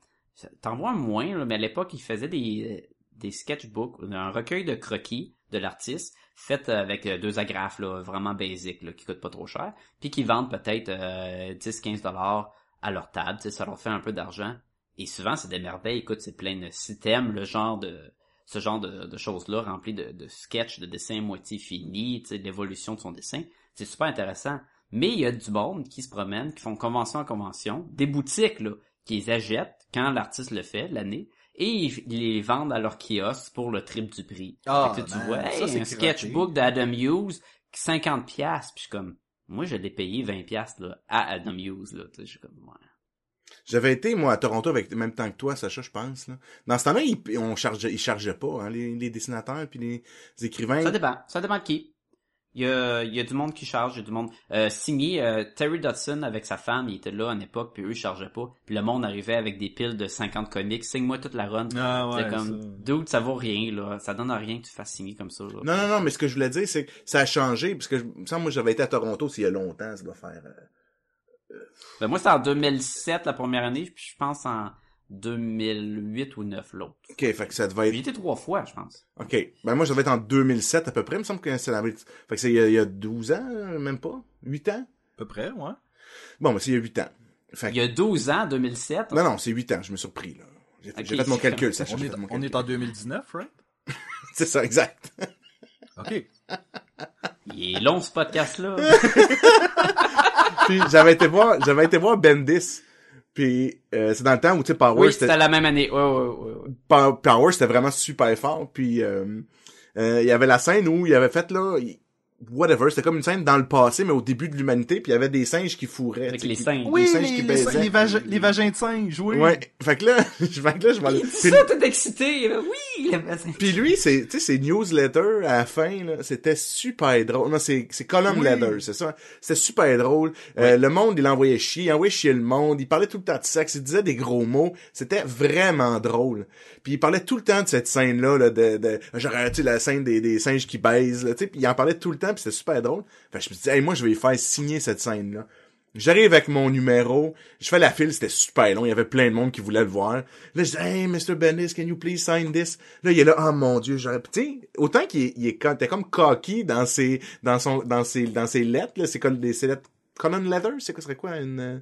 t'en vois moins là, mais à l'époque ils faisaient des des sketchbooks, un recueil de croquis de l'artiste fait avec euh, deux agrafes là, vraiment basiques là, qui coûtent pas trop cher, puis qui vendent peut-être euh, 10-15 dollars à leur table, ça leur fait un peu d'argent. Et souvent c'est des merveilles, écoute, c'est plein de si t'aimes le genre de ce genre de, choses-là remplies de, sketchs, de dessins moitié finis, l'évolution de son dessin. C'est super intéressant. Mais il y a du monde qui se promène, qui font convention en convention, des boutiques là, qui les achètent quand l'artiste le fait, l'année, et ils ils les vendent à leur kiosque pour le triple du prix. Ah, Fait que tu vois, ça, hey, c'est un sketchbook d'Adam Hughes, 50 pièces puis je suis comme, moi, je l'ai payé 20 pièces là, à Adam Hughes, là, tu sais, je suis comme, ouais. J'avais été, moi, à Toronto avec le même temps que toi, Sacha, je pense. Là. Dans ce temps-là, ils, on chargeait, ils chargeaient pas, hein, les, les dessinateurs puis les, les écrivains. Ça dépend. Ça dépend de qui. Il y a, y a du monde qui charge, il y a du monde euh, signé. euh, Terry Dodson avec sa femme, il était là à une époque, puis eux ils chargeaient pas. Puis le monde arrivait avec des piles de 50 comics, signe-moi toute la run. Ah C'est ouais, comme, dude, ça vaut rien là, ça donne à rien que tu fasses signer comme ça. Là. Non, non, non, mais ce que je voulais dire, c'est que ça a changé, parce que, je- me semble, moi, j'avais été à Toronto, s'il y a longtemps, ça doit faire... euh, Ben, moi c'était en 2007 la première année, puis je pense en 2008 ou 9 l'autre. OK, fait que ça devait J'y être... étais trois fois, je pense. OK. Ben, moi, je devais être en 2007, à peu près, il me semble que c'est la... Fait que c'est il y a, il y a 12 ans, euh, même pas? 8 ans? À peu près, ouais. Bon, ben, c'est il y a 8 ans. Fait que- Il y a 12 ans, 2007. Non, non, c'est 8 ans, je me suis surpris, là. J'ai fait, Ok, j'ai fait mon calcul, ça. On est, on est en 2019, right? C'est ça, exact. OK. Il est long ce podcast là. Puis j'avais été voir, j'avais été voir Bendis. Puis euh, c'est dans le temps où tu sais Power oui, c'était la même année. Ouais, ouais, ouais, Power c'était vraiment super fort. Puis euh, euh, il y avait la scène où il avait fait là il- whatever, c'était comme une scène dans le passé mais au début de l'humanité, puis il y avait des singes qui fourraient. Avec les qui- singes. Oui, singes les, qui les, les vagi- les vagins de singe, oui. Ouais, fait que là, je fait que là je vais Il dit ça, t'es excité. là. Oui, le voisin. Puis lui, c'est, tu sais, ses newsletters à la fin, là, c'était super drôle. Non, c'est, c'est column Oui. letter, c'est ça. C'était super drôle. Euh, le monde, il l'envoyait chier, il envoyait chier le monde. Il parlait tout le temps de sexe, il disait des gros mots. C'était vraiment drôle. Puis il parlait tout le temps de cette scène-là, là, de, de, genre, tu sais, la scène des, des singes qui baisent, là, tu sais. Puis il en parlait tout le temps, puis c'était super drôle. Je me dit, hey, moi, je vais faire signer cette scène-là. J'arrive avec mon numéro, je fais la file, c'était super long, il y avait plein de monde qui voulait le voir. Là, je dis, hey, Mr. Bendis, can you please sign this? Là, il est là, oh mon dieu, j'aurais, tu autant qu'il est, il est, t'es comme cocky dans ses, dans son, dans ses, dans ses lettres, là, c'est comme des, ses lettres, column leather, c'est quoi, serait quoi, une, euh,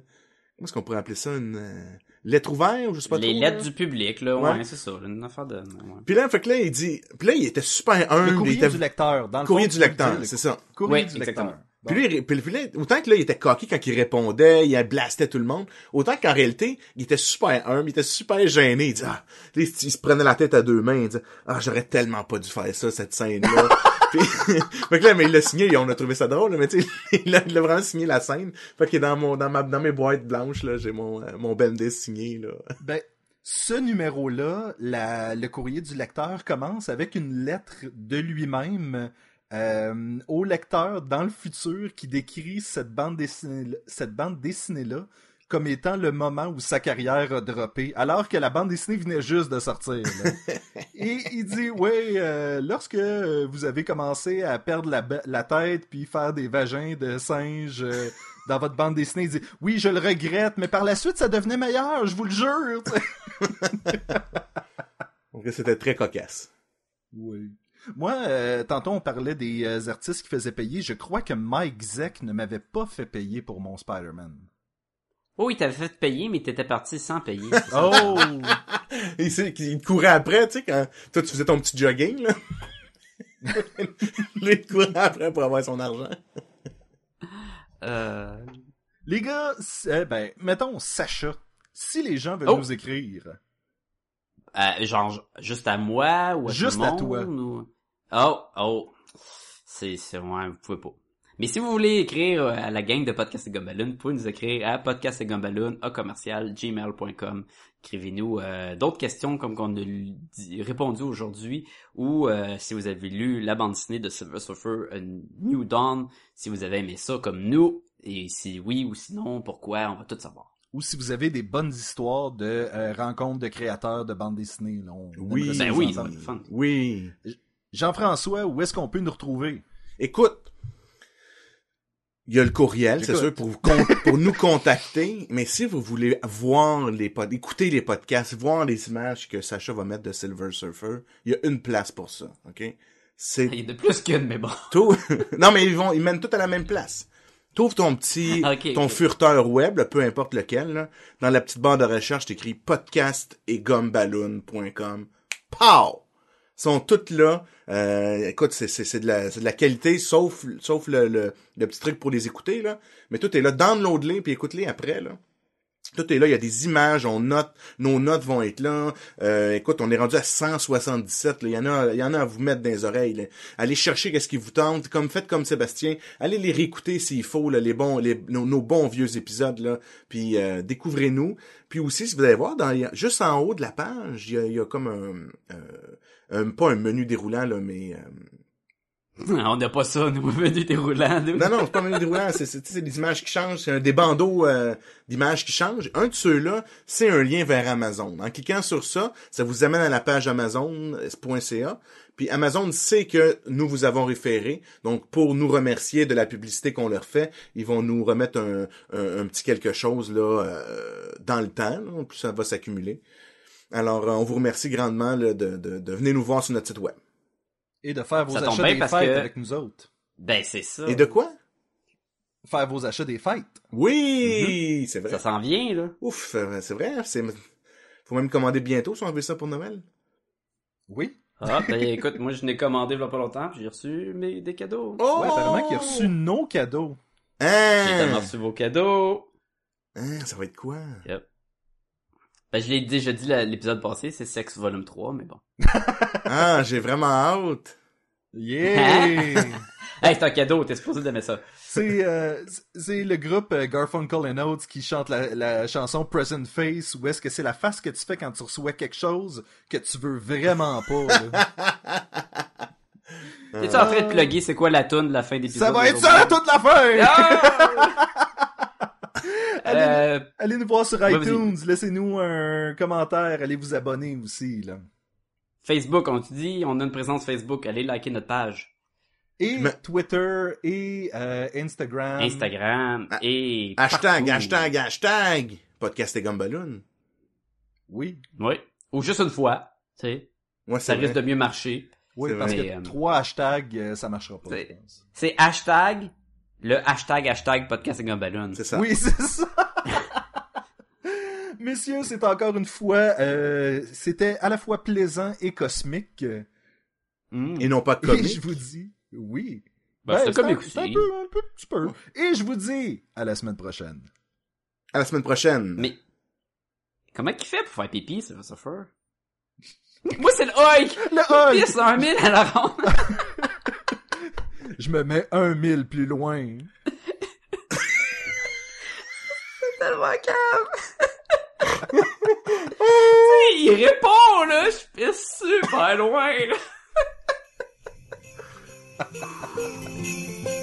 comment est-ce qu'on pourrait appeler ça, une, euh, lettre ouverte, ou je sais pas Les trop, lettres là. du public, là, ouais, Ouais. c'est ça, là, une affaire de... ouais. Puis là, fait que là, il dit, puis là, il était super humble, Le il courrier était, du lecteur. Dans le courrier fond, du lecteur, c'est ça. Courrier Oui, du exactement. lecteur. Bon. Puis lui, puis lui, autant que là, il était cocky quand il répondait, il blastait tout le monde, autant qu'en réalité, il était super humble, il était super gêné. Il dit, ah, là, il, se- il se prenait la tête à deux mains, il dit, ah, j'aurais tellement pas dû faire ça, cette scène-là. fait que là, mais il l'a signé, on a trouvé ça drôle, là, mais tu sais, il a, vraiment signé la scène. Fait que dans mon, dans ma, dans mes boîtes blanches, là, j'ai mon, euh, mon Bendis signé, là. Ben, ce numéro-là, le courrier du lecteur commence avec une lettre de lui-même euh, au lecteur dans le futur qui décrit cette bande dessinée, cette bande dessinée-là comme étant le moment où sa carrière a droppé, alors que la bande dessinée venait juste de sortir. là. Et il dit, ouais, euh, lorsque euh, vous avez commencé à perdre la, tête puis faire des vagins de singe euh, dans votre bande dessinée, il dit, oui, je le regrette, mais par la suite, ça devenait meilleur, je vous le jure. Donc c'était très cocasse. Oui. Moi, euh, tantôt, on parlait des artistes qui faisaient payer. Je crois que Mike Zeck ne m'avait pas fait payer pour mon Spider-Man. Oh, il t'avait fait payer, mais t'étais parti sans payer. Oh! Il, il te courait après, tu sais, quand toi, tu faisais ton petit jogging, là. Lui, il te courait après pour avoir son argent. Euh... les gars, euh, ben, mettons Sacha. Si les gens veulent Oh! nous écrire, euh, genre, juste à moi ou à Juste tout le à toi. ou- Oh, oh. C'est, c'est, ouais, vous pouvez pas. Mais si vous voulez écrire euh, à la gang de Podcast et Gumballoon, vous pouvez nous écrire à podcast et Gumballoon, à commercial, gmail.com. Écrivez-nous euh, d'autres questions comme qu'on a dit- répondu aujourd'hui, ou euh, si vous avez lu la bande dessinée de Silver Surfer, A New Dawn, si vous avez aimé ça comme nous, et si oui ou sinon, pourquoi, on va tout savoir. ou si vous avez des bonnes histoires de euh, rencontres de créateurs de bandes dessinées. là, on Oui, Ben oui, fun. Oui. Jean-François, où est-ce qu'on peut nous retrouver? Écoute, il y a le courriel, c'est sûr, pour, pour nous contacter, mais si vous voulez voir les pod écouter les podcasts, voir les images que Sacha va mettre de Silver Surfer, il y a une place pour ça, ok? C'est Il y a de plus qu'une, mais bon. tout. non, mais ils vont, ils mènent tout à la même place. Trouve ton petit, ton ok. furteur web, là, peu importe lequel, là. Dans la petite barre de recherche, t'écris podcast et gumballoon.com. Pow! Sont toutes là. Euh, écoute, c'est, de la, de la qualité, sauf, sauf le, le, le petit truc pour les écouter, là. Mais tout est là. Download-les puis écoute-les après, là. Tout est là, il y a des images, on note, nos notes vont être là. Euh, écoute, on est rendu à 177. là. Il y en a, il y en a à vous mettre dans les oreilles. là. Allez chercher qu'est-ce qui vous tente, comme faites comme Sébastien. Allez les réécouter s'il faut, là, les bons, les, nos, bons vieux épisodes là. Puis euh, découvrez-nous. Puis aussi, si vous allez voir, dans, juste en haut de la page, il y a, il y a comme un, euh, un- pas un menu déroulant là, mais euh, On n'a pas ça, nous, menu déroulant. nous. Non, non, c'est pas un menu déroulant, c'est, c'est, des images qui changent, c'est un des bandeaux euh, d'images qui changent. Un de ceux-là, c'est un lien vers Amazon. En cliquant sur ça, ça vous amène à la page amazon.ca. Puis Amazon sait que nous vous avons référé. Donc, pour nous remercier de la publicité qu'on leur fait, ils vont nous remettre un, un, un petit quelque chose là euh, dans le temps. là, puis ça va s'accumuler. Alors, euh, on vous remercie grandement là, de, de, de venir nous voir sur notre site web. Et de faire vos Ça achats des parce fêtes que- avec nous autres. Ben, c'est ça. Et de quoi? Faire vos achats des fêtes. Oui, c'est vrai. Ça s'en vient, là. Ouf, euh, c'est vrai, c'est faut même commander bientôt si on veut ça pour Noël. Oui. Ah, ben, écoute, moi, je n'ai commandé il y a pas longtemps, puis j'ai reçu mes, des cadeaux. Oh! Ouais, apparemment qu'il a reçu nos cadeaux. J'ai tellement Hein? reçu vos cadeaux. Hein, ça va être quoi? Ben, je l'ai déjà dit la- l'épisode passé, c'est Sex Volume 3, mais bon. Ah, j'ai vraiment hâte. Yeah! Hey, c'est un cadeau, t'es supposé d'aimer ça. c'est euh, c'est le groupe euh, Garfunkel and Oates qui chante la, la chanson Present Face où est-ce que c'est la face que tu fais quand tu reçois quelque chose que tu veux vraiment pas. T'es-tu en train de plugger c'est quoi la tune de la fin d'épisode? ça va être ça toute la fin! Euh, Allez nous voir sur iTunes, laissez-nous un commentaire, allez vous abonner aussi. là. Facebook, on te dit, on a une présence Facebook, allez liker notre page. Et Mais- Twitter et euh, Instagram. Instagram Ah, et... Hashtag, partout. hashtag, hashtag. Podcast et Gumballoon. Oui, Oui. Ou juste une fois, tu sais. Moi, Ça risque de mieux marcher. oui parce vrai. que Mais, euh, trois hashtags, ça marchera pas. c'est- je pense. C'est hashtag, le hashtag hashtag podcast et Gumballoon. C'est ça. Oui, c'est ça. Messieurs, c'est encore une fois, euh, c'était à la fois plaisant et cosmique. Mm. Et non pas Et comique. je vous dis, oui. Ben, c'est comique un- Un peu, un peu, un petit peu. Et je vous dis, à la semaine prochaine. À la semaine prochaine. Mais comment qu'il fait pour faire pipi, ce Surfer? Moi, c'est le Hulk! Le Hulk! Pisse un mille à la ronde! Je me mets un mille plus loin. tellement calme! il répond, là! Je pisse super loin, là!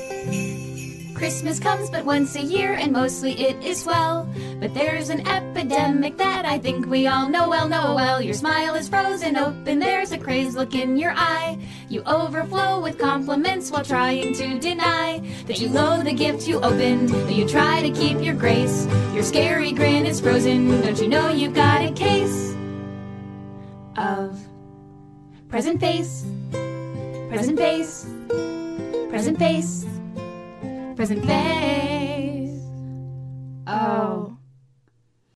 Christmas comes but once a year, and mostly it is swell. But there's an epidemic that I think we all know well, know well. Your smile is frozen open, there's a crazed look in your eye. You overflow with compliments while trying to deny that you loathe the gift you opened. But you try to keep your grace. Your scary grin is frozen. Don't you know you've got a case of present face, present face, present face present face, Oh.